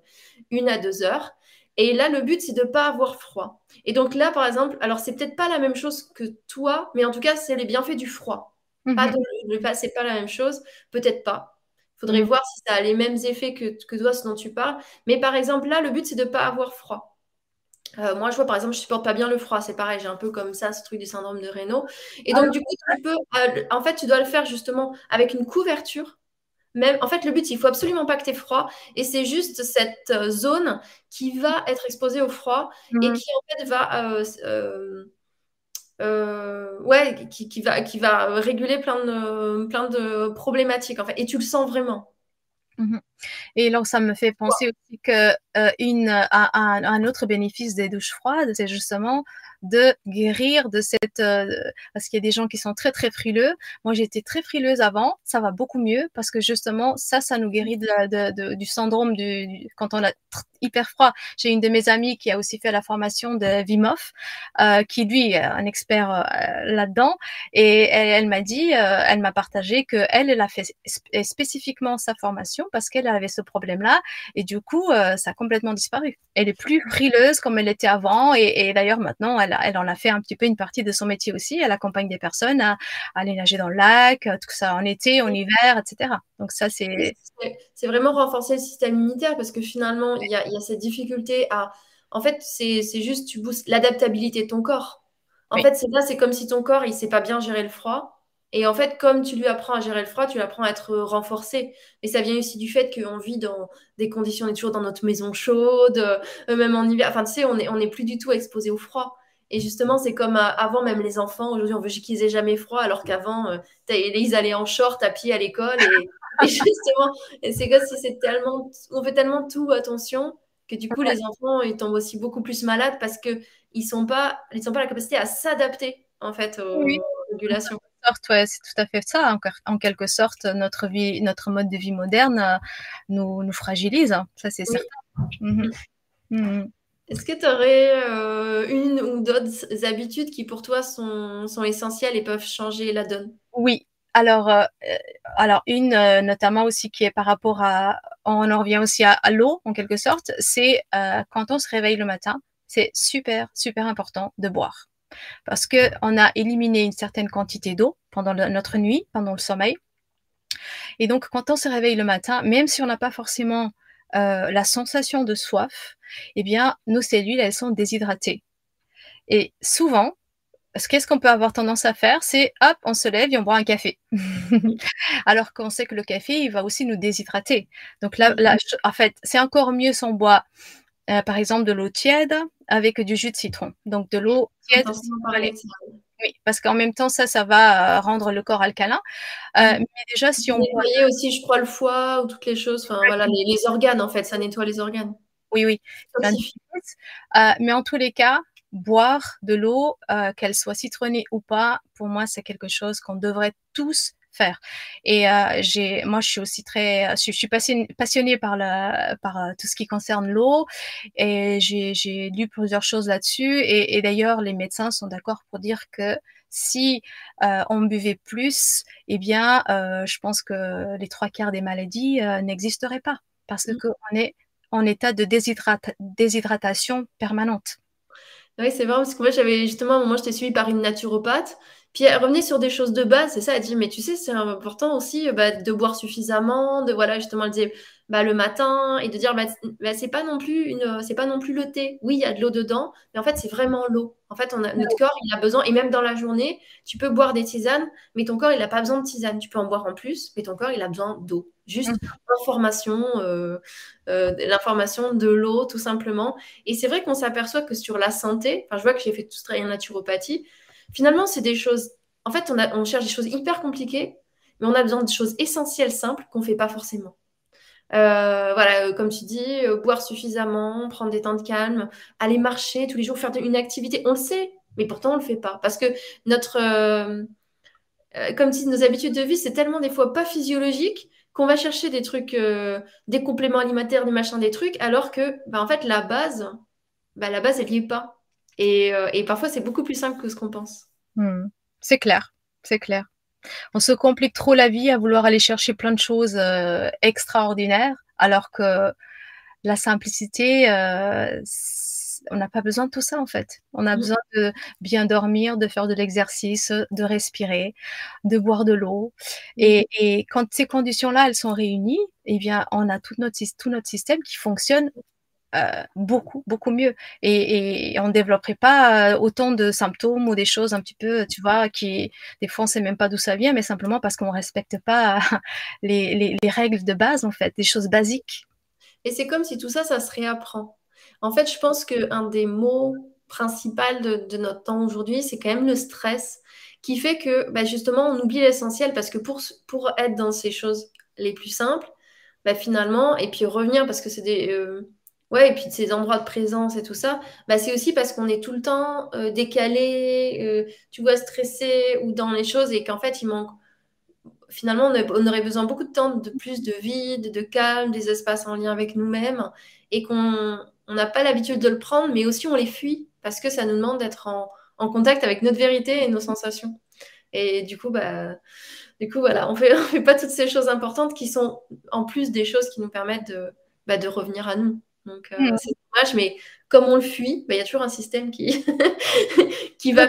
une à deux heures. Et là, le but, c'est de ne pas avoir froid. Et donc là, par exemple, alors c'est peut-être pas la même chose que toi, mais en tout cas, c'est les bienfaits du froid. Pas mhm. de, c'est pas la même chose, peut-être pas. Il faudrait mhm. voir si ça a les mêmes effets que, que toi, ce dont tu parles. Mais par exemple, là, le but, c'est de ne pas avoir froid. Euh, moi, je vois par exemple, je supporte pas bien le froid, c'est pareil, j'ai un peu comme ça ce truc du syndrome de Raynaud. Et donc, du coup, tu peux, euh, en fait, tu dois le faire justement avec une couverture. Même, en fait, le but, il faut absolument pas que tu aies froid. Et c'est juste cette euh, zone qui va être exposée au froid et mmh. qui, en fait, va ouais, qui, va, qui va réguler plein de, plein de problématiques, en fait. Et tu le sens vraiment. Mhm. Et alors, ça me fait penser aussi que une, un, autre bénéfice des douches froides, c'est justement de guérir de cette euh, parce qu'il y a des gens qui sont très très frileux. Moi, j'étais très frileuse avant, ça va beaucoup mieux parce que justement ça, ça nous guérit de, du syndrome du, quand on a hyper froid. J'ai une de mes amies qui a aussi fait la formation de Wim Hof, euh, qui lui est un expert euh, là-dedans, et elle, m'a dit, euh, elle m'a partagé que elle, elle a fait spécifiquement sa formation parce qu'elle avait ce problème-là, et du coup, euh, ça a complètement disparu. Elle est plus frileuse comme elle était avant, et, et d'ailleurs maintenant, elle, elle en a fait un petit peu une partie de son métier aussi. Elle accompagne des personnes à, à aller nager dans le lac, tout ça en été, en hiver, etc. Donc ça, c'est c'est vraiment renforcer le système immunitaire parce que finalement, il y a, cette difficulté à. En fait, c'est juste, tu boostes l'adaptabilité de ton corps. En fait, c'est là, c'est comme si ton corps, il sait pas bien gérer le froid. Et en fait, comme tu lui apprends à gérer le froid, tu l'apprends à être renforcé. Et ça vient aussi du fait qu'on vit dans des conditions, on est toujours dans notre maison chaude, euh, même en hiver. Enfin, tu sais, on n'est on est plus du tout exposé au froid. Et justement, c'est comme euh, avant, même les enfants, aujourd'hui, on veut qu'ils aient jamais froid, alors qu'avant, euh, ils allaient en short à pied à l'école. Et, et justement, c'est comme si c'est tellement, on fait tellement tout attention que du coup, les enfants, ils tombent aussi beaucoup plus malades parce que ils sont pas, ils sont pas la capacité à s'adapter en fait aux régulations. Ouais, c'est tout à fait ça. En, quelque sorte, notre vie, notre mode de vie moderne euh, nous, nous fragilise. Hein. Ça, c'est certain. Mhm. Mhm. Est-ce que tu aurais euh, une ou d'autres habitudes qui pour toi sont, essentielles et peuvent changer la donne? Oui, alors, euh, alors une euh, notamment aussi qui est par rapport à, on en revient aussi à, l'eau en quelque sorte, c'est euh, quand on se réveille le matin, c'est super super important de boire. Parce que on a éliminé une certaine quantité d'eau pendant notre nuit, pendant le sommeil. Et donc, quand on se réveille le matin, même si on n'a pas forcément la sensation de soif, eh bien, nos cellules, elles sont déshydratées. Et souvent, qu'est-ce qu'on peut avoir tendance à faire C'est hop, on se lève et on boit un café. Alors qu'on sait que le café, il va aussi nous déshydrater. Donc là, en fait, c'est encore mieux si on boit, euh, par exemple, de l'eau tiède avec du jus de citron. Donc de l'eau tiède. Oui, parce qu'en même temps, ça, ça va euh, rendre le corps alcalin. Euh, mais déjà, si on. Nettoyer aussi, je crois, le foie ou toutes les choses. Enfin, voilà, les, organes, en fait, ça nettoie les organes. Oui, oui. mais en tous les cas, boire de l'eau, euh, qu'elle soit citronnée ou pas, pour moi, c'est quelque chose qu'on devrait tous faire. Et euh, j'ai, moi, je suis aussi très, je, suis passionnée, par, la, par euh, tout ce qui concerne l'eau et j'ai lu plusieurs choses là-dessus. Et, d'ailleurs, les médecins sont d'accord pour dire que si on buvait plus, eh bien, je pense que les trois quarts des maladies n'existeraient pas parce mmh. qu'on est en état de déshydratation permanente. Oui, c'est vrai, parce que moi, j'avais justement, à un moment, j'étais suivie par une naturopathe. Puis elle revenait sur des choses de base, c'est ça, elle dit, mais tu sais, c'est important aussi bah, de boire suffisamment, de voilà, justement, elle disait, bah, le matin, et de dire, bah, bah, c'est pas non plus une, c'est pas non plus le thé. Oui, il y a de l'eau dedans, mais en fait, c'est vraiment l'eau. En fait, on a, notre corps, il a besoin, et même dans la journée, tu peux boire des tisanes, mais ton corps, il n'a pas besoin de tisane. Tu peux en boire en plus, mais ton corps, il a besoin d'eau. Juste mmh. l'information, euh, euh, l'information de l'eau, tout simplement. Et c'est vrai qu'on s'aperçoit que sur la santé, enfin, je vois que j'ai fait tout ce travail en naturopathie, Finalement, c'est des choses. En fait, on, cherche des choses hyper compliquées, mais on a besoin de choses essentielles, simples, qu'on ne fait pas forcément. Euh, voilà, euh, comme tu dis, euh, boire suffisamment, prendre des temps de calme, aller marcher tous les jours, faire une activité. On le sait, mais pourtant on ne le fait pas. Parce que notre. comme si nos habitudes de vie, c'est tellement des fois pas physiologique qu'on va chercher des trucs, des compléments alimentaires, des machins, des trucs, alors que, bah, en fait, la base, bah, la base, elle n'y est pas. Euh, et, parfois, c'est beaucoup plus simple que ce qu'on pense. Hmm. C'est clair, c'est clair. On se complique trop la vie à vouloir aller chercher plein de choses euh, extraordinaires, alors que la simplicité, euh, on n'a pas besoin de tout ça en fait. On a hmm. besoin de bien dormir, de faire de l'exercice, de respirer, de boire de l'eau. Hmm. Et, quand ces conditions-là, elles sont réunies, eh bien, on a tout notre, tout notre système qui fonctionne euh, beaucoup, beaucoup mieux. Et, on ne développerait pas euh, autant de symptômes ou des choses un petit peu, tu vois, qui, des fois, on ne sait même pas d'où ça vient, mais simplement parce qu'on ne respecte pas les, règles de base, en fait, des choses basiques. Et c'est comme si tout ça, ça se réapprend. En fait, je pense qu'un des mots principal de, notre temps aujourd'hui, c'est quand même le stress qui fait que bah, justement on oublie l'essentiel parce que pour, pour être dans ces choses les plus simples, bah, finalement, et puis revenir parce que c'est des... Euh, ouais, et puis ces endroits de présence et tout ça, bah, c'est aussi parce qu'on est tout le temps euh, décalé, euh, tu vois, stressé ou dans les choses et qu'en fait il manque finalement, on aurait besoin beaucoup de temps, de plus de vide, de calme, des espaces en lien avec nous-mêmes, et qu'on n'a pas l'habitude de le prendre, mais aussi on les fuit, parce que ça nous demande d'être en, contact avec notre vérité et nos sensations. Et du coup, bah, du coup voilà, on fait, ne fait pas toutes ces choses importantes qui sont en plus des choses qui nous permettent de, bah, de revenir à nous. Donc, euh, mm. c'est dommage, mais comme on le fuit, bah, il y a toujours un système qui, qui va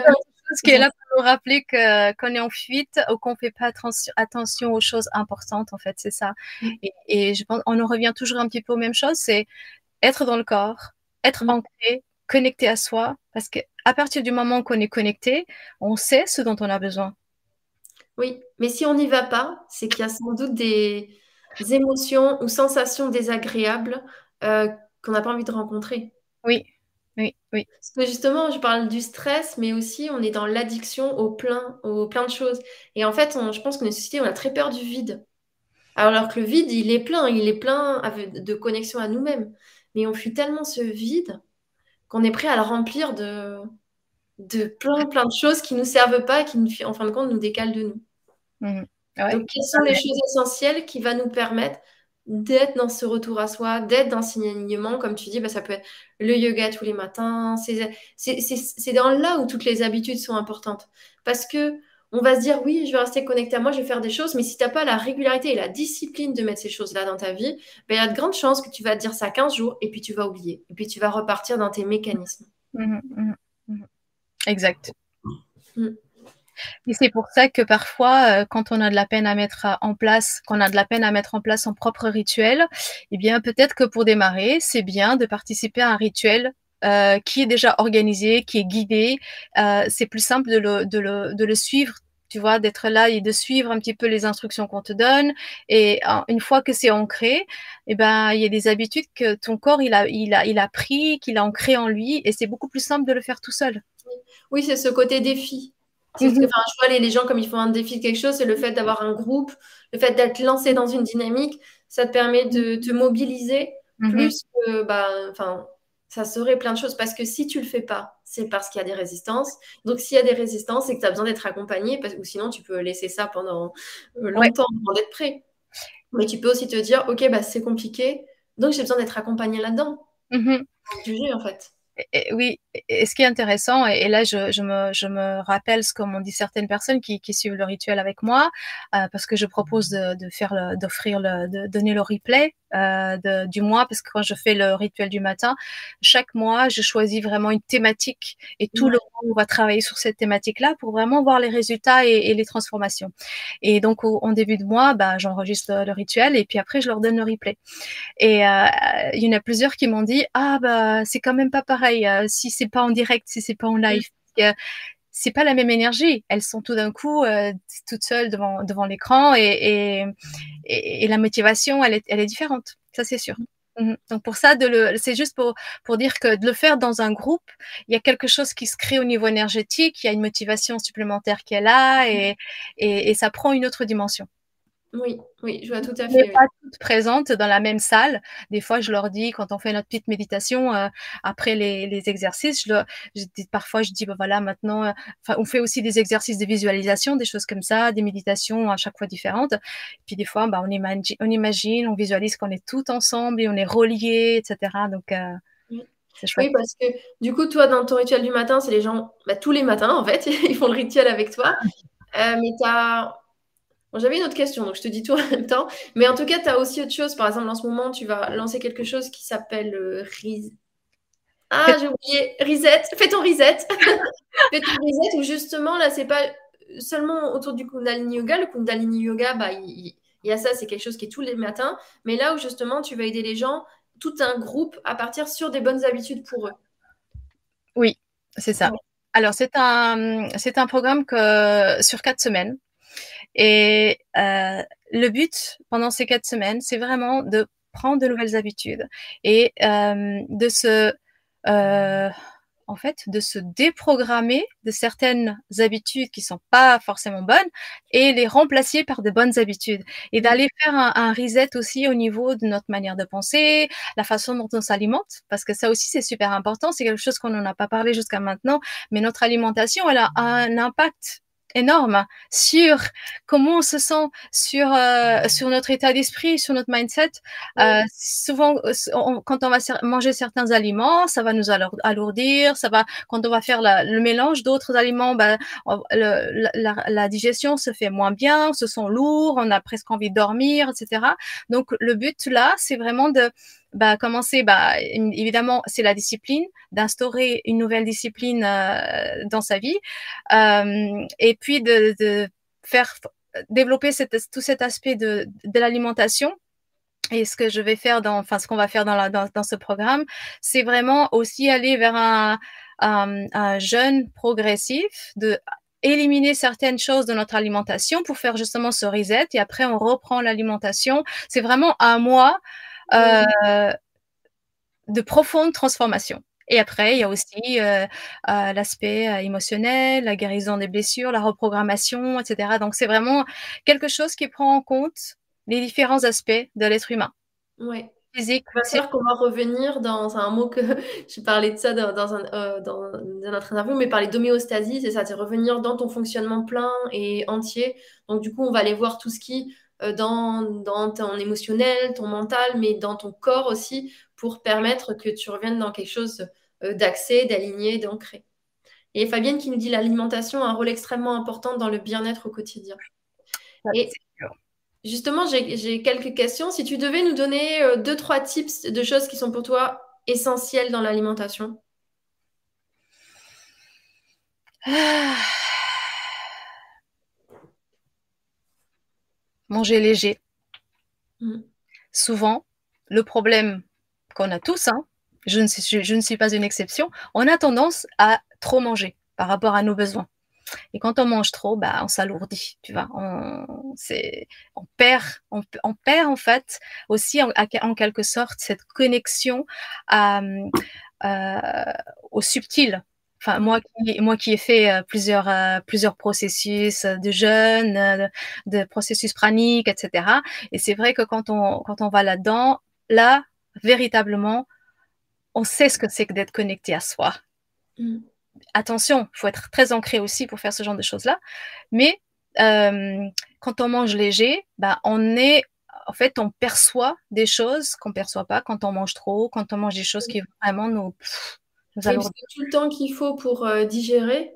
ce qui est là pour nous rappeler que qu'on est en fuite ou qu'on fait pas attention, aux choses importantes en fait c'est ça mm. et, je pense on en revient toujours un petit peu aux mêmes choses c'est être dans le corps être mm. ancré connecté à soi parce que à partir du moment qu'on est connecté on sait ce dont on a besoin oui mais si on n'y va pas c'est qu'il y a sans doute des, émotions ou sensations désagréables euh, qu'on n'a pas envie de rencontrer oui oui, oui. Parce que justement, je parle du stress, mais aussi on est dans l'addiction au plein, au plein de choses. Et en fait, je pense que notre société, on a très peur du vide. Alors que le vide, il est plein, il est plein de connexion à nous-mêmes. Mais on fuit tellement ce vide qu'on est prêt à le remplir de, de plein, plein de choses qui ne nous servent pas et qui, en fin de compte, nous décalent de nous. Mmh. Donc, quelles sont les choses essentielles qui vont nous permettre d'être dans ce retour à soi, d'être dans ce alignement, comme tu dis, bah, ça peut être le yoga tous les matins. C'est dans là où toutes les habitudes sont importantes. Parce que on va se dire, oui, je vais rester connecté à moi, je vais faire des choses, mais si tu n'as pas la régularité et la discipline de mettre ces choses-là dans ta vie, bah, il y a de grandes chances que tu vas te dire ça 15 jours et puis tu vas oublier. Et puis tu vas repartir dans tes mécanismes. Mmh, mmh, mmh, exact. Et c'est pour ça que parfois, euh, quand on a de la peine à mettre en place, qu'on a de la peine à mettre en place son propre rituel, eh bien, peut-être que pour démarrer, c'est bien de participer à un rituel euh, qui est déjà organisé, qui est guidé. Euh, c'est plus simple de le, de le, de le suivre tu vois, d'être là et de suivre un petit peu les instructions qu'on te donne. Et une fois que c'est ancré, eh ben, il y a des habitudes que ton corps, il a, il a, il a pris, qu'il a ancré en lui, et c'est beaucoup plus simple de le faire tout seul. Oui, c'est ce côté défi. Mmh je vois les, gens comme ils font un défi de quelque chose, c'est le fait d'avoir un groupe, le fait d'être lancé dans une dynamique, ça te permet de te mobiliser mmh plus que, bah, enfin, ça serait plein de choses. Parce que si tu le fais pas, c'est parce qu'il y a des résistances. Donc, s'il y a des résistances, c'est que tu as besoin d'être accompagné, parce, ou sinon, tu peux laisser ça pendant euh, longtemps avant d'être prêt. Mais tu peux aussi te dire, OK, bah, c'est compliqué, donc j'ai besoin d'être accompagné là-dedans. Mmh en fait oui, et ce qui est intéressant, et, là je, me, rappelle ce que m'ont dit certaines personnes qui, suivent le rituel avec moi, euh, parce que je propose de, faire d'offrir le, de donner le replay euh, du mois, parce que quand je fais le rituel du matin, chaque mois je choisis vraiment une thématique et tout le monde va travailler sur cette thématique-là pour vraiment voir les résultats et, les transformations. Et donc au, en début de mois, bah, j'enregistre le, rituel et puis après je leur donne le replay. Et euh, il y en a plusieurs qui m'ont dit ah bah c'est quand même pas pareil si c'est pas en direct, si c'est pas en live. c'est pas la même énergie. Elles sont tout d'un coup euh, toutes seules devant, devant l'écran et, et, la motivation, elle est, elle est différente. Ça, c'est sûr. Mhm. Donc pour ça, c'est juste pour, pour dire que de le faire dans un groupe, il y a quelque chose qui se crée au niveau énergétique, il y a une motivation supplémentaire qui est là et, et ça prend une autre dimension. Oui, oui, je vois tout à fait. pas toutes présentes dans la même salle. Des fois, je leur dis, quand on fait notre petite méditation euh, après les, les, exercices, je, leur, je dis, parfois, je dis, ben voilà, maintenant, euh, on fait aussi des exercices de visualisation, des choses comme ça, des méditations à chaque fois différentes. puis des fois, bah, on, imagine, on imagine, on visualise qu'on est tout ensemble et on est reliés, etc. Donc, euh, c'est chouette. Oui, parce que du coup, toi, dans ton rituel du matin, c'est les gens, bah, tous les matins, en fait, ils font le rituel avec toi. mais tu as j'avais une autre question, donc je te dis tout en même temps. Mais en tout cas, tu as aussi autre chose. Par exemple, en ce moment, tu vas lancer quelque chose qui s'appelle euh, Ah, j'ai oublié. Reset. Fais ton reset. Fais ton reset où justement, là, c'est pas seulement autour du Kundalini Yoga. Le Kundalini Yoga, bah, il, y a ça, c'est quelque chose qui est tous les matins. Mais là où justement, tu vas aider les gens, tout un groupe, à partir sur des bonnes habitudes pour eux. Oui, c'est ça. Alors, c'est un, c'est un programme que, sur quatre semaines. Et euh, le but pendant ces quatre semaines, c'est vraiment de prendre de nouvelles habitudes et euh, de se, euh, en fait, de se déprogrammer de certaines habitudes qui sont pas forcément bonnes et les remplacer par de bonnes habitudes et d'aller faire un, un, reset aussi au niveau de notre manière de penser, la façon dont on s'alimente, parce que ça aussi c'est super important. C'est quelque chose qu'on n'en a pas parlé jusqu'à maintenant, mais notre alimentation, elle a un impact énorme sur comment on se sent, sur euh, sur notre état d'esprit, sur notre mindset. Euh, souvent, quand on va manger certains aliments, ça va nous alourdir, ça va quand on va faire la, le mélange d'autres aliments, ben, le, la, la, digestion se fait moins bien, on se sent lourd, on a presque envie de dormir, etc. Donc le but là, c'est vraiment de bah, commencer, bah, évidemment, c'est la discipline, d'instaurer une nouvelle discipline euh, dans sa vie, euh, et puis de, de, faire développer tout cet aspect de, de l'alimentation. Et ce que je vais faire dans, enfin, ce qu'on va faire dans, la, dans, ce programme, c'est vraiment aussi aller vers un, un, un jeûne progressif, de éliminer certaines choses de notre alimentation pour faire justement ce reset et après on reprend l'alimentation. C'est vraiment un mois euh, de profonde transformation. Et après, il y a aussi euh, euh, l'aspect euh, émotionnel, la guérison des blessures, la reprogrammation, etc. Donc, c'est vraiment quelque chose qui prend en compte les différents aspects de l'être humain. Oui. Physique. C'est qu'on va revenir dans un mot que je parlais de ça dans, dans, un, dans, dans notre interview, mais parler d'homéostasie, c'est ça, c'est revenir dans ton fonctionnement plein et entier. Donc, du coup, on va aller voir tout ce qui dans, dans, ton émotionnel, ton mental, mais dans ton corps aussi, pour permettre que tu reviennes dans quelque chose euh, d'accès, d'aligné, d'ancré. Et Fabienne qui nous dit l'alimentation a un rôle extrêmement important dans le bien-être au quotidien. Et justement, j'ai quelques questions. Si tu devais nous donner euh, deux, trois tips de choses qui sont pour toi essentielles dans l'alimentation. Ah. Manger léger. Mm. Souvent, le problème qu'on a tous, hein, je, ne suis, je ne suis pas une exception, on a tendance à trop manger par rapport à nos besoins. Et quand on mange trop, bah, on s'alourdit, tu vois. On, on perd, on, on, perd en fait aussi en, en, quelque sorte cette connexion à, euh, au subtil Enfin, moi qui, moi qui ai fait euh, plusieurs, euh, plusieurs processus de jeûne, euh, de, processus pranique, etc. Et c'est vrai que quand on, quand on va là-dedans, là, véritablement, on sait ce que c'est que d'être connecté à soi. Mm. Attention, il faut être très ancré aussi pour faire ce genre de choses-là. Mais quand on mange léger, bah, on est en fait, on perçoit des choses qu'on perçoit pas quand on mange trop, quand on mange des choses qui vraiment nous, tout le temps qu'il faut pour euh, digérer,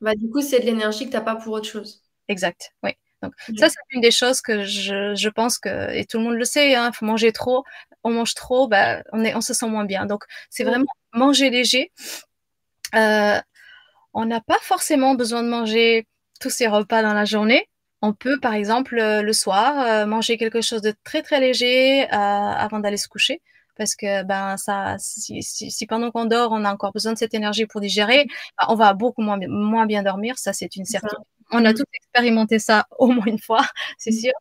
bah, du coup, c'est de l'énergie que tu n'as pas pour autre chose. Exact, oui. Donc, ça, c'est une des choses que je, je, pense que, et tout le monde le sait, il hein, faut manger trop. On mange trop, bah, on, est, on se sent moins bien. Donc, c'est vraiment manger léger. Euh, on n'a pas forcément besoin de manger tous ces repas dans la journée. On peut, par exemple, le soir, manger quelque chose de très, très léger avant d'aller se coucher parce que ben ça, si, si, si pendant qu'on dort, on a encore besoin de cette énergie pour digérer, ben, on va beaucoup moins, moins bien dormir. Ça, c'est une certitude. On a mmh. tous expérimenté ça au moins une fois, c'est mmh. sûr.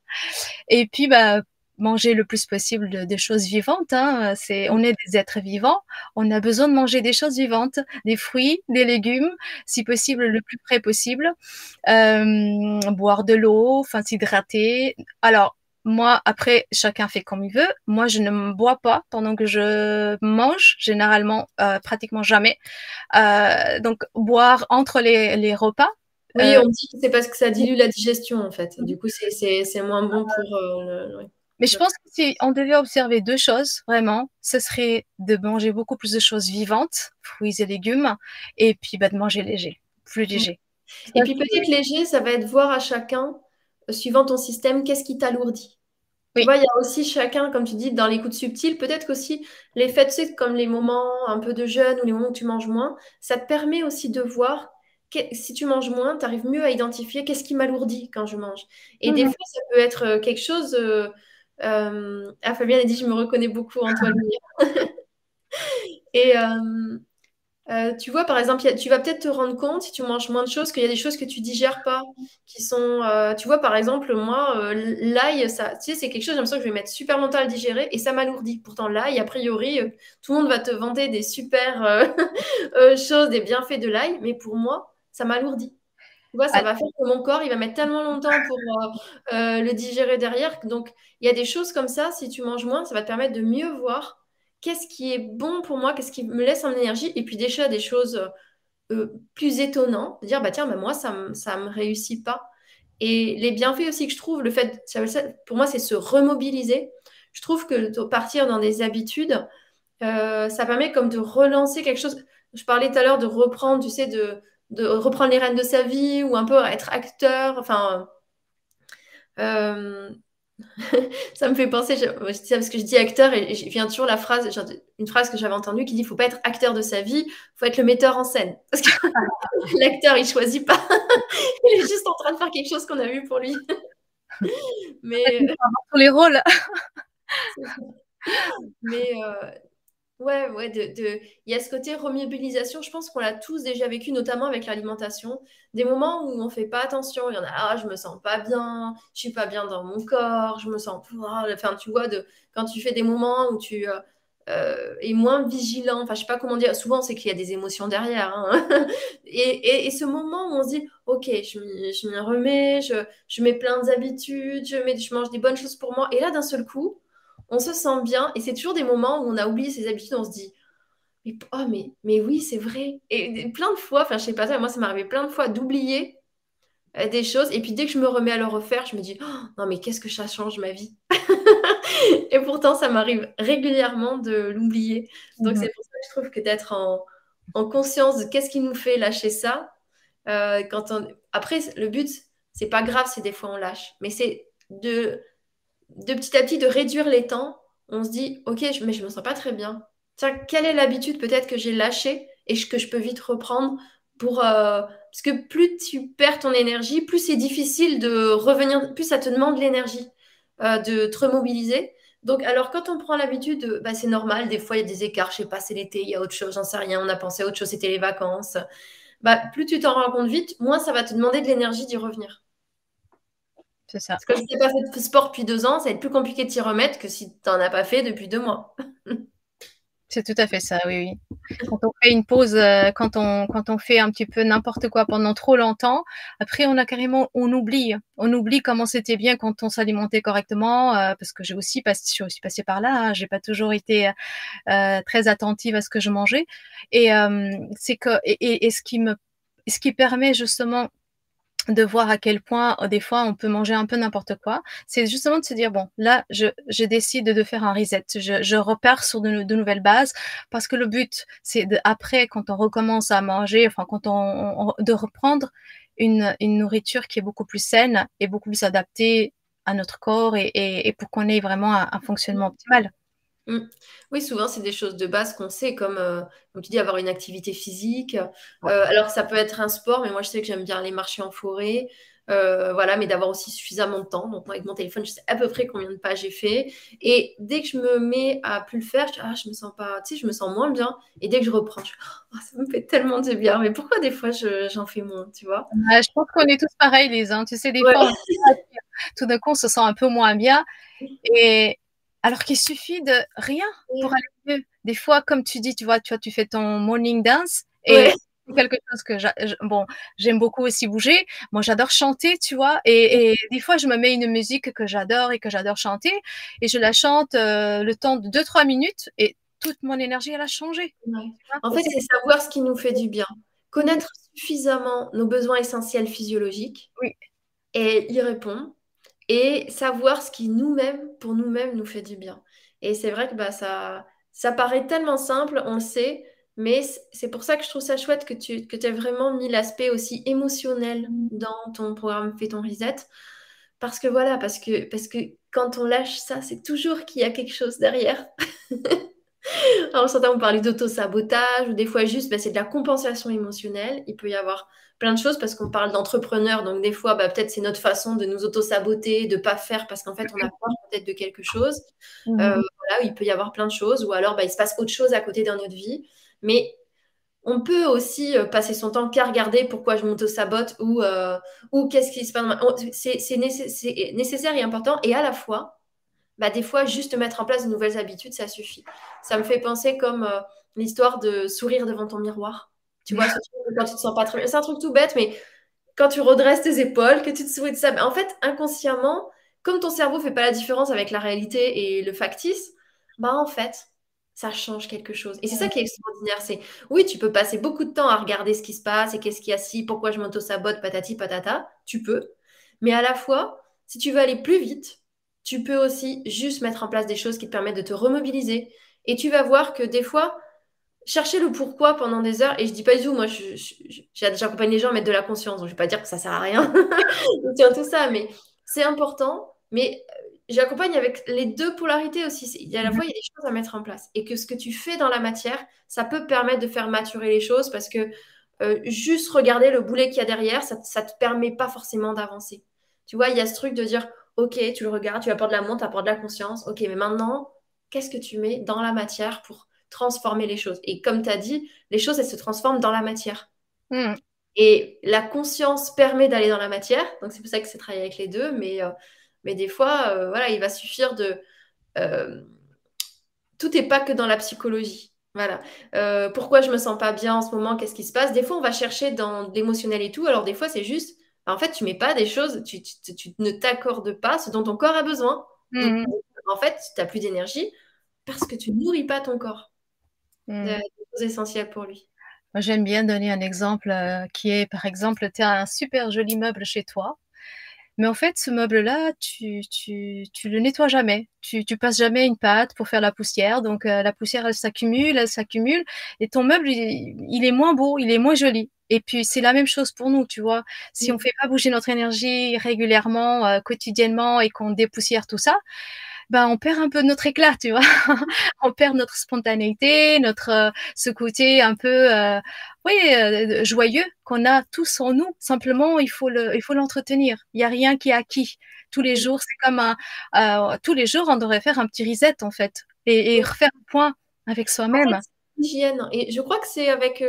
Et puis, ben, manger le plus possible de, des choses vivantes. Hein. C'est, on est des êtres vivants. On a besoin de manger des choses vivantes, des fruits, des légumes, si possible le plus près possible. Euh, boire de l'eau, enfin s'hydrater. Alors, moi, après, chacun fait comme il veut. Moi, je ne bois pas pendant que je mange, généralement, euh, pratiquement jamais. Euh, donc, boire entre les, les repas. Oui, euh, on dit que c'est parce que ça dilue la digestion, en fait. Du coup, c'est moins bon pour. Le... Mais je pense que si on devait observer deux choses, vraiment, ce serait de manger beaucoup plus de choses vivantes, fruits et légumes, et puis bah, de manger léger, plus léger. Et puis peut-être léger, ça va être voir à chacun suivant ton système, qu'est-ce qui t'alourdit? Tu vois, il y a aussi chacun, comme tu dis, dans les coups subtils, peut-être qu'aussi les fêtes, comme les moments un peu de jeûne ou les moments où tu manges moins, ça te permet aussi de voir si tu manges moins, tu arrives mieux à identifier qu'est-ce qui m'alourdit quand je mange. Et des mhm. fois, ça peut être euh, quelque chose. Euh, euh, ah, Fabienne a dit Je me reconnais beaucoup en toi, Et Euh, tu vois, par exemple, tu vas peut-être te rendre compte, si tu manges moins de choses, qu'il y a des choses que tu digères pas, qui sont, euh, tu vois, par exemple, moi, euh, l'ail, ça, tu sais, c'est quelque chose, j'ai l'impression que je vais mettre super longtemps à le digérer et ça m'alourdit. Pourtant, l'ail, a priori, tout le monde va te vanter des super choses, des bienfaits de l'ail, mais pour moi, ça m'alourdit. Tu vois, ça va faire que mon corps, il va mettre tellement longtemps pour le digérer derrière. Donc, il y a des choses comme ça, si tu manges moins, ça va te permettre de mieux voir qu'est-ce qui est bon pour moi, qu'est-ce qui me laisse en énergie, et puis déjà des choses euh, plus étonnantes, de dire, bah tiens, bah, moi, ça ne me réussit pas. Et les bienfaits aussi que je trouve, le fait, pour moi, c'est se remobiliser. Je trouve que partir dans des habitudes, euh, ça permet comme de relancer quelque chose. Je parlais tout à l'heure de reprendre, tu sais, de, reprendre les rênes de sa vie ou un peu être acteur. Enfin, euh, ça me fait penser, je, je, dis ça parce que je dis acteur et, je viens toujours la phrase, genre, une phrase que j'avais entendue qui dit faut pas être acteur de sa vie, faut être le metteur en scène. Parce que l'acteur, il choisit pas. il est juste en train de faire quelque chose qu'on a vu pour lui. Mais. Pour les rôles. Mais euh, Ouais, ouais, il y a ce côté remobilisation, je pense qu'on l'a tous déjà vécu, notamment avec l'alimentation. Des moments où on fait pas attention, il y en a, ah, je me sens pas bien, je suis pas bien dans mon corps, je me sens. Enfin, tu vois, de, quand tu fais des moments où tu euh, euh, es moins vigilant, enfin, je sais pas comment dire, souvent c'est qu'il y a des émotions derrière. Hein. et, ce moment où on se dit, ok, je m'y remets, je, je mets plein d'habitudes, je, mets, je mange des bonnes choses pour moi, et là, d'un seul coup, on se sent bien. Et c'est toujours des moments où on a oublié ses habitudes, on se dit, mais, oh, mais, mais oui, c'est vrai. Et, plein de fois, enfin, je sais pas, moi, ça m'est arrivé plein de fois d'oublier euh, des choses. Et puis, dès que je me remets à le refaire, je me dis, oh, non, mais qu'est-ce que ça change ma vie? Et pourtant, ça m'arrive régulièrement de l'oublier. Donc, c'est pour ça que je trouve que d'être en, conscience de qu'est-ce qui nous fait lâcher ça. Euh, quand on... Après, le but, c'est pas grave si des fois on lâche, mais c'est de de petit à petit de réduire les temps, on se dit, ok, mais je me sens pas très bien. Tiens, quelle est l'habitude peut-être que j'ai lâchée et que je peux vite reprendre pour... Euh, parce que plus tu perds ton énergie, plus c'est difficile de revenir, plus ça te demande l'énergie euh, de te remobiliser. Donc, alors, quand on prend l'habitude, bah, c'est normal, des fois, il y a des écarts, je sais pas, c'est l'été, il y a autre chose, j'en sais rien, on a pensé à autre chose, c'était les vacances. Bah, plus tu t'en rends compte vite, moins ça va te demander de l'énergie d'y revenir. C'est ça. Parce que si tu n'as pas fait de sport depuis deux ans, ça va être plus compliqué de t'y remettre que si tu n'en as pas fait depuis deux mois. C'est tout à fait ça, oui, oui. Quand on fait une pause, euh, quand, on, quand on fait un petit peu n'importe quoi pendant trop longtemps, après on a carrément, on oublie, on oublie comment c'était bien quand on s'alimentait correctement, euh, parce que j'ai aussi passé, je suis passée par là, hein, j'ai pas toujours été euh, très attentive à ce que je mangeais, et c'est que, et, et, ce qui me, ce qui permet justement de voir à quel point euh, des fois on peut manger un peu n'importe quoi, c'est justement de se dire bon là je, je décide de faire un reset, je, je repars sur de, nouvelles bases parce que le but c'est après quand on recommence à manger, enfin quand on, de reprendre une, une, nourriture qui est beaucoup plus saine et beaucoup plus adaptée à notre corps et, et pour qu'on ait vraiment un fonctionnement optimal. Mmh. Oui, souvent, c'est des choses de base qu'on sait, comme, euh, comme tu dis, avoir une activité physique. Euh, alors, ça peut être un sport, mais moi, je sais que j'aime bien aller marcher en forêt. Euh, voilà, mais d'avoir aussi suffisamment de temps. Donc, avec mon téléphone, je sais à peu près combien de pas j'ai fait. Et dès que je me mets à plus le faire, je, ah, je me sens pas, tu sais, je me sens moins bien. Et dès que je reprends, je, oh, ça me fait tellement de bien. Mais pourquoi des fois j'en fais moins, tu vois? Je pense qu'on est tous pareils, les uns. Tu sais, des fois, tout d'un coup, on se sent un peu moins bien. Et, alors qu'il suffit de rien pour aller mieux. Des fois, comme tu dis, tu vois, tu, vois, tu fais ton morning dance et c'est quelque chose que bon, j'aime beaucoup aussi bouger. Moi, j'adore chanter, tu vois, et, des fois, je me mets une musique que j'adore et que j'adore chanter et je la chante euh, le temps de 2-3 minutes et toute mon énergie, elle a changé. En fait, c'est savoir ce qui nous fait du bien. Connaître suffisamment nos besoins essentiels physiologiques oui. et y répondre et savoir ce qui nous-mêmes, pour nous-mêmes, nous fait du bien. Et c'est vrai que bah, ça, ça paraît tellement simple, on le sait, mais c'est pour ça que je trouve ça chouette que tu que aies vraiment mis l'aspect aussi émotionnel dans ton programme Fais ton reset. Parce que voilà, parce que, parce que quand on lâche ça, c'est toujours qu'il y a quelque chose derrière. Alors, certains vont parler d'auto-sabotage, ou des fois juste, bah, c'est de la compensation émotionnelle. Il peut y avoir plein de choses parce qu'on parle d'entrepreneurs, donc des fois, bah, peut-être c'est notre façon de nous auto-saboter, de ne pas faire parce qu'en fait, on a peur peut-être de quelque chose. Mmh. Euh, voilà, il peut y avoir plein de choses, ou alors bah, il se passe autre chose à côté dans notre vie. Mais on peut aussi euh, passer son temps qu'à regarder pourquoi je m'auto-sabote ou, euh, ou qu'est-ce qui se passe. C'est nécessaire et important. Et à la fois, bah, des fois, juste mettre en place de nouvelles habitudes, ça suffit. Ça me fait penser comme euh, l'histoire de sourire devant ton miroir. Tu vois, quand tu te sens pas très bien. C'est un truc tout bête, mais quand tu redresses tes épaules, que tu te de ça, en fait, inconsciemment, comme ton cerveau fait pas la différence avec la réalité et le factice, bah en fait, ça change quelque chose. Et c'est ça qui est extraordinaire. C'est oui, tu peux passer beaucoup de temps à regarder ce qui se passe et qu'est-ce qu'il y a si, pourquoi je m'auto-sabote, patati patata. Tu peux. Mais à la fois, si tu veux aller plus vite, tu peux aussi juste mettre en place des choses qui te permettent de te remobiliser. Et tu vas voir que des fois, chercher le pourquoi pendant des heures, et je dis pas du tout, moi j'accompagne les gens à mettre de la conscience, donc je vais pas dire que ça sert à rien, tout ça, mais c'est important. Mais j'accompagne avec les deux polarités aussi. Il y a à la mhm. fois, il y a des choses à mettre en place. Et que ce que tu fais dans la matière, ça peut permettre de faire maturer les choses parce que euh, juste regarder le boulet qu'il y a derrière, ça ne te permet pas forcément d'avancer. Tu vois, il y a ce truc de dire, OK, tu le regardes, tu apportes de l'amour, tu apportes de la conscience. OK, mais maintenant, qu'est-ce que tu mets dans la matière pour transformer les choses Et comme tu as dit, les choses, elles se transforment dans la matière. Hmm. Et la conscience permet d'aller dans la matière. Donc, c'est pour ça que c'est travailler avec les deux. Mais euh, mais des fois, euh, voilà, il va suffire de... Euh, tout n'est pas que dans la psychologie. Voilà. Pourquoi je me sens pas bien en ce moment? Qu'est-ce qui se passe? Des fois, on va chercher dans l'émotionnel et tout. Alors, des fois, c'est juste, bah, en fait, tu mets pas des choses, tu, ne t'accordes pas ce dont ton corps a besoin. Mmh. en fait, tu n'as plus d'énergie parce que tu ne nourris pas ton corps. Mmh. C'est choses essentielles pour lui. Moi, j'aime bien donner un exemple qui est, par exemple, tu as un super joli meuble chez toi. Mais en fait, ce meuble-là, tu, tu, tu le nettoies jamais. Tu, tu passes jamais une pâte pour faire la poussière. Donc, euh, la poussière, elle s'accumule, elle s'accumule. Et ton meuble, il, est moins beau, il est moins joli. Et puis, c'est la même chose pour nous, tu vois. Si on fait pas bouger notre énergie régulièrement, euh, quotidiennement et qu'on dépoussière tout ça, ben on perd un peu notre éclat, tu vois. on perd notre spontanéité, notre euh, ce côté un peu euh, oui euh, joyeux qu'on a tous en nous. Simplement, il faut le il faut l'entretenir. Il y a rien qui est acquis. Tous les jours, c'est comme un tous les jours, on devrait faire un petit reset en fait et, refaire un point avec soi-même. Hygiène. Et je crois que c'est avec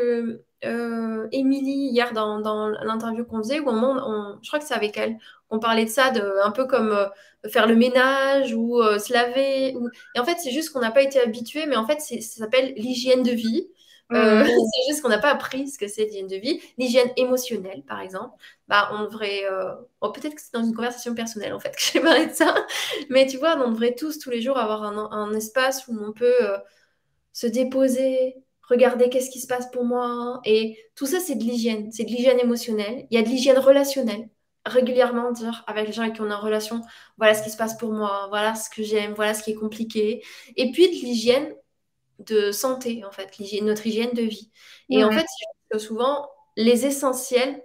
Émilie hier dans, dans l'interview qu'on faisait, où on, je crois que c'est avec elle, on parlait de ça, de, un peu comme euh, faire le ménage ou euh, se laver. Ou... Et en fait, c'est juste qu'on n'a pas été habitué, mais en fait, ça s'appelle l'hygiène de vie. Mmh. c'est juste qu'on n'a pas appris ce que c'est l'hygiène de vie. L'hygiène émotionnelle, par exemple, bah, on devrait. Oh, peut-être que c'est dans une conversation personnelle, en fait, que j'ai parlé de ça. Mais tu vois, on devrait tous, tous les jours, avoir un, un espace où on peut se déposer, regarder qu'est-ce qui se passe pour moi. Et tout ça, c'est de l'hygiène. C'est de l'hygiène émotionnelle. Il y a de l'hygiène relationnelle. Régulièrement dire avec les gens avec qui on est en relation, voilà ce qui se passe pour moi, voilà ce que j'aime, voilà ce qui est compliqué. Et puis de l'hygiène de santé, en fait, notre hygiène de vie. Et en fait, souvent, les essentiels,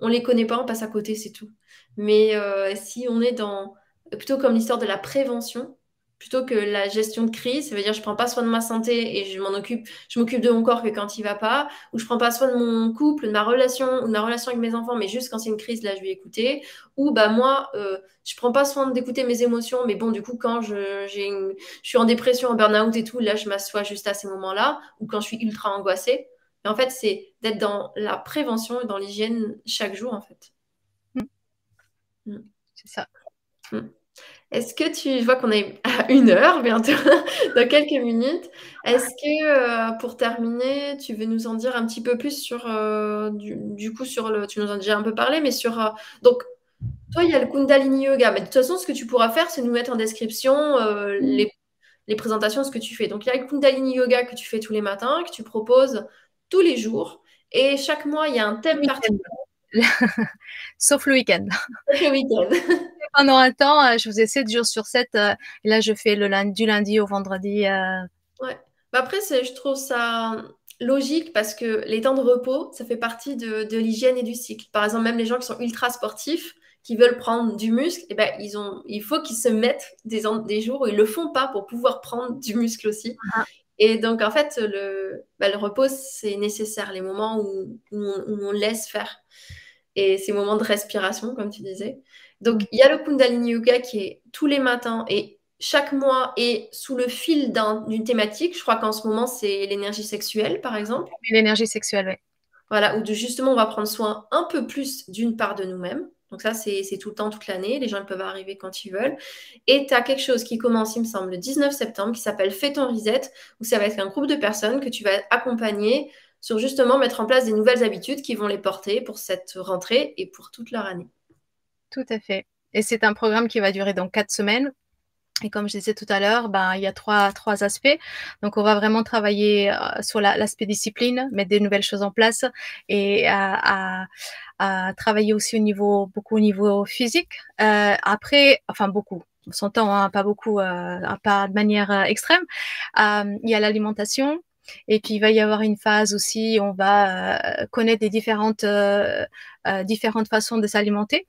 on les connaît pas, on passe à côté, c'est tout. Mais euh, si on est dans, plutôt comme l'histoire de la prévention, plutôt que la gestion de crise. Ça veut dire je prends pas soin de ma santé et je m'en occupe, je m'occupe de mon corps que quand il va pas, ou je prends pas soin de mon couple, de ma relation, ou de ma relation avec mes enfants, mais juste quand c'est une crise, là je vais écouter. Ou bah moi, euh, je prends pas soin d'écouter mes émotions, mais bon du coup quand je, j'ai je suis en dépression, en burn-out et tout, là je m'assois juste à ces moments-là, ou quand je suis ultra angoissée. Et en fait, c'est d'être dans la prévention et dans l'hygiène chaque jour en fait. Mm. Mm. C'est ça. Mm. Est-ce que tu, je vois qu'on est à une heure bientôt, dans quelques minutes. Est-ce que euh, pour terminer, tu veux nous en dire un petit peu plus sur, euh, du, coup, sur le, tu nous en as déjà un peu parlé, mais sur, euh, donc, toi, il y a le Kundalini Yoga, mais de toute façon, ce que tu pourras faire, c'est nous mettre en description les, les, présentations de ce que tu fais. Donc, il y a le Kundalini Yoga que tu fais tous les matins, que tu proposes tous les jours, et chaque mois, il y a un thème particulier. Sauf le week-end. Sauf le week-end. pendant un temps, euh, je faisais 7 jours sur 7. Euh, et là, je fais le lundi, du lundi au vendredi. Euh. Ouais. Bah, après, je trouve ça logique parce que les temps de repos, ça fait partie de, l'hygiène et du cycle. Par exemple, même les gens qui sont ultra sportifs, qui veulent prendre du muscle, et eh ben, ils ont, il faut qu'ils se mettent des, des jours où ils le font pas pour pouvoir prendre du muscle aussi. Ah. Et donc, en fait, le, bah, le repos, c'est nécessaire, les moments où, où, on, laisse faire. Et ces moments de respiration, comme tu disais. Donc, il y a le Kundalini Yoga qui est tous les matins et chaque mois est sous le fil d'une thématique. Je crois qu'en ce moment, c'est l'énergie sexuelle, par exemple. L'énergie sexuelle, oui. Voilà, où justement, on va prendre soin un peu plus d'une part de nous-mêmes. Donc ça, c'est tout le temps, toute l'année. Les gens peuvent arriver quand ils veulent. Et tu as quelque chose qui commence, il me semble, le 19 septembre, qui s'appelle Fais ton reset, où ça va être un groupe de personnes que tu vas accompagner sur justement mettre en place des nouvelles habitudes qui vont les porter pour cette rentrée et pour toute leur année. Tout à fait. Et c'est un programme qui va durer donc quatre semaines. Et comme je disais tout à l'heure, ben, il y a trois, trois aspects. Donc, on va vraiment travailler euh, sur l'aspect discipline, mettre des nouvelles choses en place et à, travailler aussi au niveau, beaucoup au niveau physique. Euh, après, enfin beaucoup, on s'entend, hein, pas beaucoup, euh, pas de manière extrême. Il y a l'alimentation, et puis il va y avoir une phase aussi, on va connaître des différentes euh, différentes façons de s'alimenter.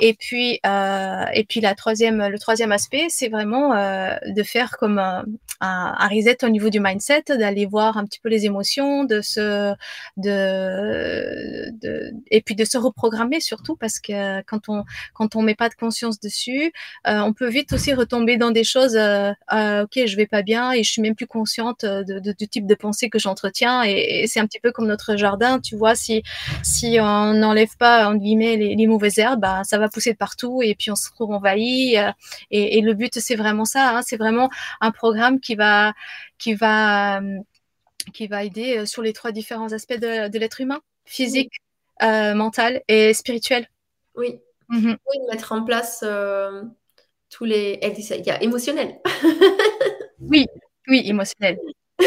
Et puis et puis la troisième, le troisième aspect, c'est vraiment de faire comme un, un, reset au niveau du mindset, d'aller voir un petit peu les émotions, de se de, de et puis de se reprogrammer surtout parce que quand on quand on met pas de conscience dessus, on peut vite aussi retomber dans des choses. ok, je vais pas bien et je suis même plus consciente de, de, du type de pensée que j'entretiens et, c'est un petit peu comme notre jardin, tu vois, si si on n'enlève pas en guillemets les, mauvaises herbes, bah, ça va pousser partout et puis on se trouve envahi euh, et, le but c'est vraiment ça, hein, c'est vraiment un programme qui va qui va qui va aider euh, sur les trois différents aspects de, l'être humain, physique, euh, mental et spirituel. Oui. Mm-hmm. Oui, mettre en place tous les. Il y a émotionnel. oui, oui, émotionnel.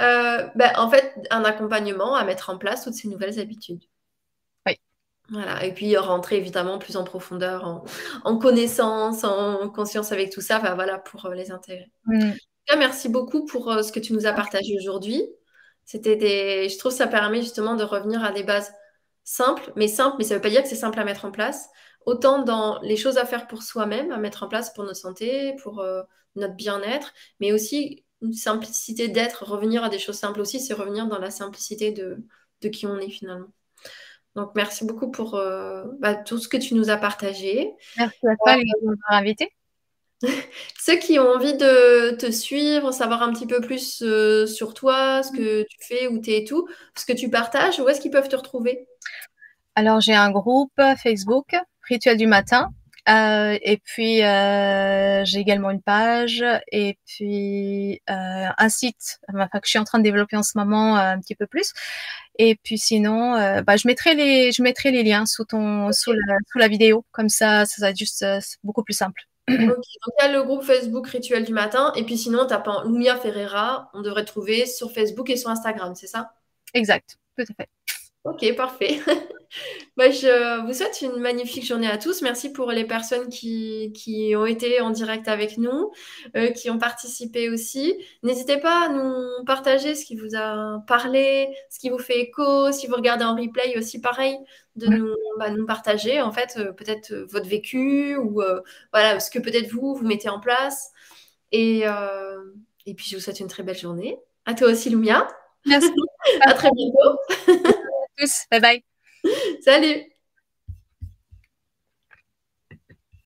Euh, ben, en fait, un accompagnement à mettre en place toutes ces nouvelles habitudes. Voilà. Et puis rentrer évidemment plus en profondeur, en, connaissance, en conscience avec tout ça, voilà, pour euh, les intégrer. Mm. merci beaucoup pour euh, ce que tu nous as partagé aujourd'hui. C'était des... Je trouve que ça permet justement de revenir à des bases simples, mais simples, mais ça ne veut pas dire que c'est simple à mettre en place. Autant dans les choses à faire pour soi-même, à mettre en place pour notre santé, pour notre bien-être, mais aussi une simplicité d'être, revenir à des choses simples aussi, c'est revenir dans la simplicité de, de, qui on est finalement. Donc merci beaucoup pour euh, bah, tout ce que tu nous as partagé. Merci à toi de m'avoir invité. Ceux qui ont envie de te suivre, savoir un petit peu plus euh, sur toi, ce que tu fais, où tu es et tout, ce que tu partages, où est-ce qu'ils peuvent te retrouver? Alors j'ai un groupe Facebook, Rituel du matin, euh, et puis euh, j'ai également une page et puis euh, un site enfin, que je suis en train de développer en ce moment un petit peu plus. Et puis sinon, bah, je mettrai les je mettrai les liens sous ton sous, la, sous la vidéo comme ça, ça va être juste beaucoup plus simple. donc il y a le groupe Facebook Rituel du matin et puis sinon tapant Lumia Ferreira, on devrait trouver sur Facebook et sur Instagram, c'est ça? Exact, tout à fait. Ok, parfait. Bah, je vous souhaite une magnifique journée à tous. Merci pour les personnes qui, qui ont été en direct avec nous, euh, qui ont participé aussi. N'hésitez pas à nous partager ce qui vous a parlé, ce qui vous fait écho. Si vous regardez en replay aussi, pareil, de nous, bah, nous, partager en fait euh, peut-être euh, votre vécu ou voilà ce que peut-être vous, vous mettez en place. Et, et puis, je vous souhaite une très belle journée. À toi aussi, Lumia. Merci. à très bientôt. tous. Bye bye. Salut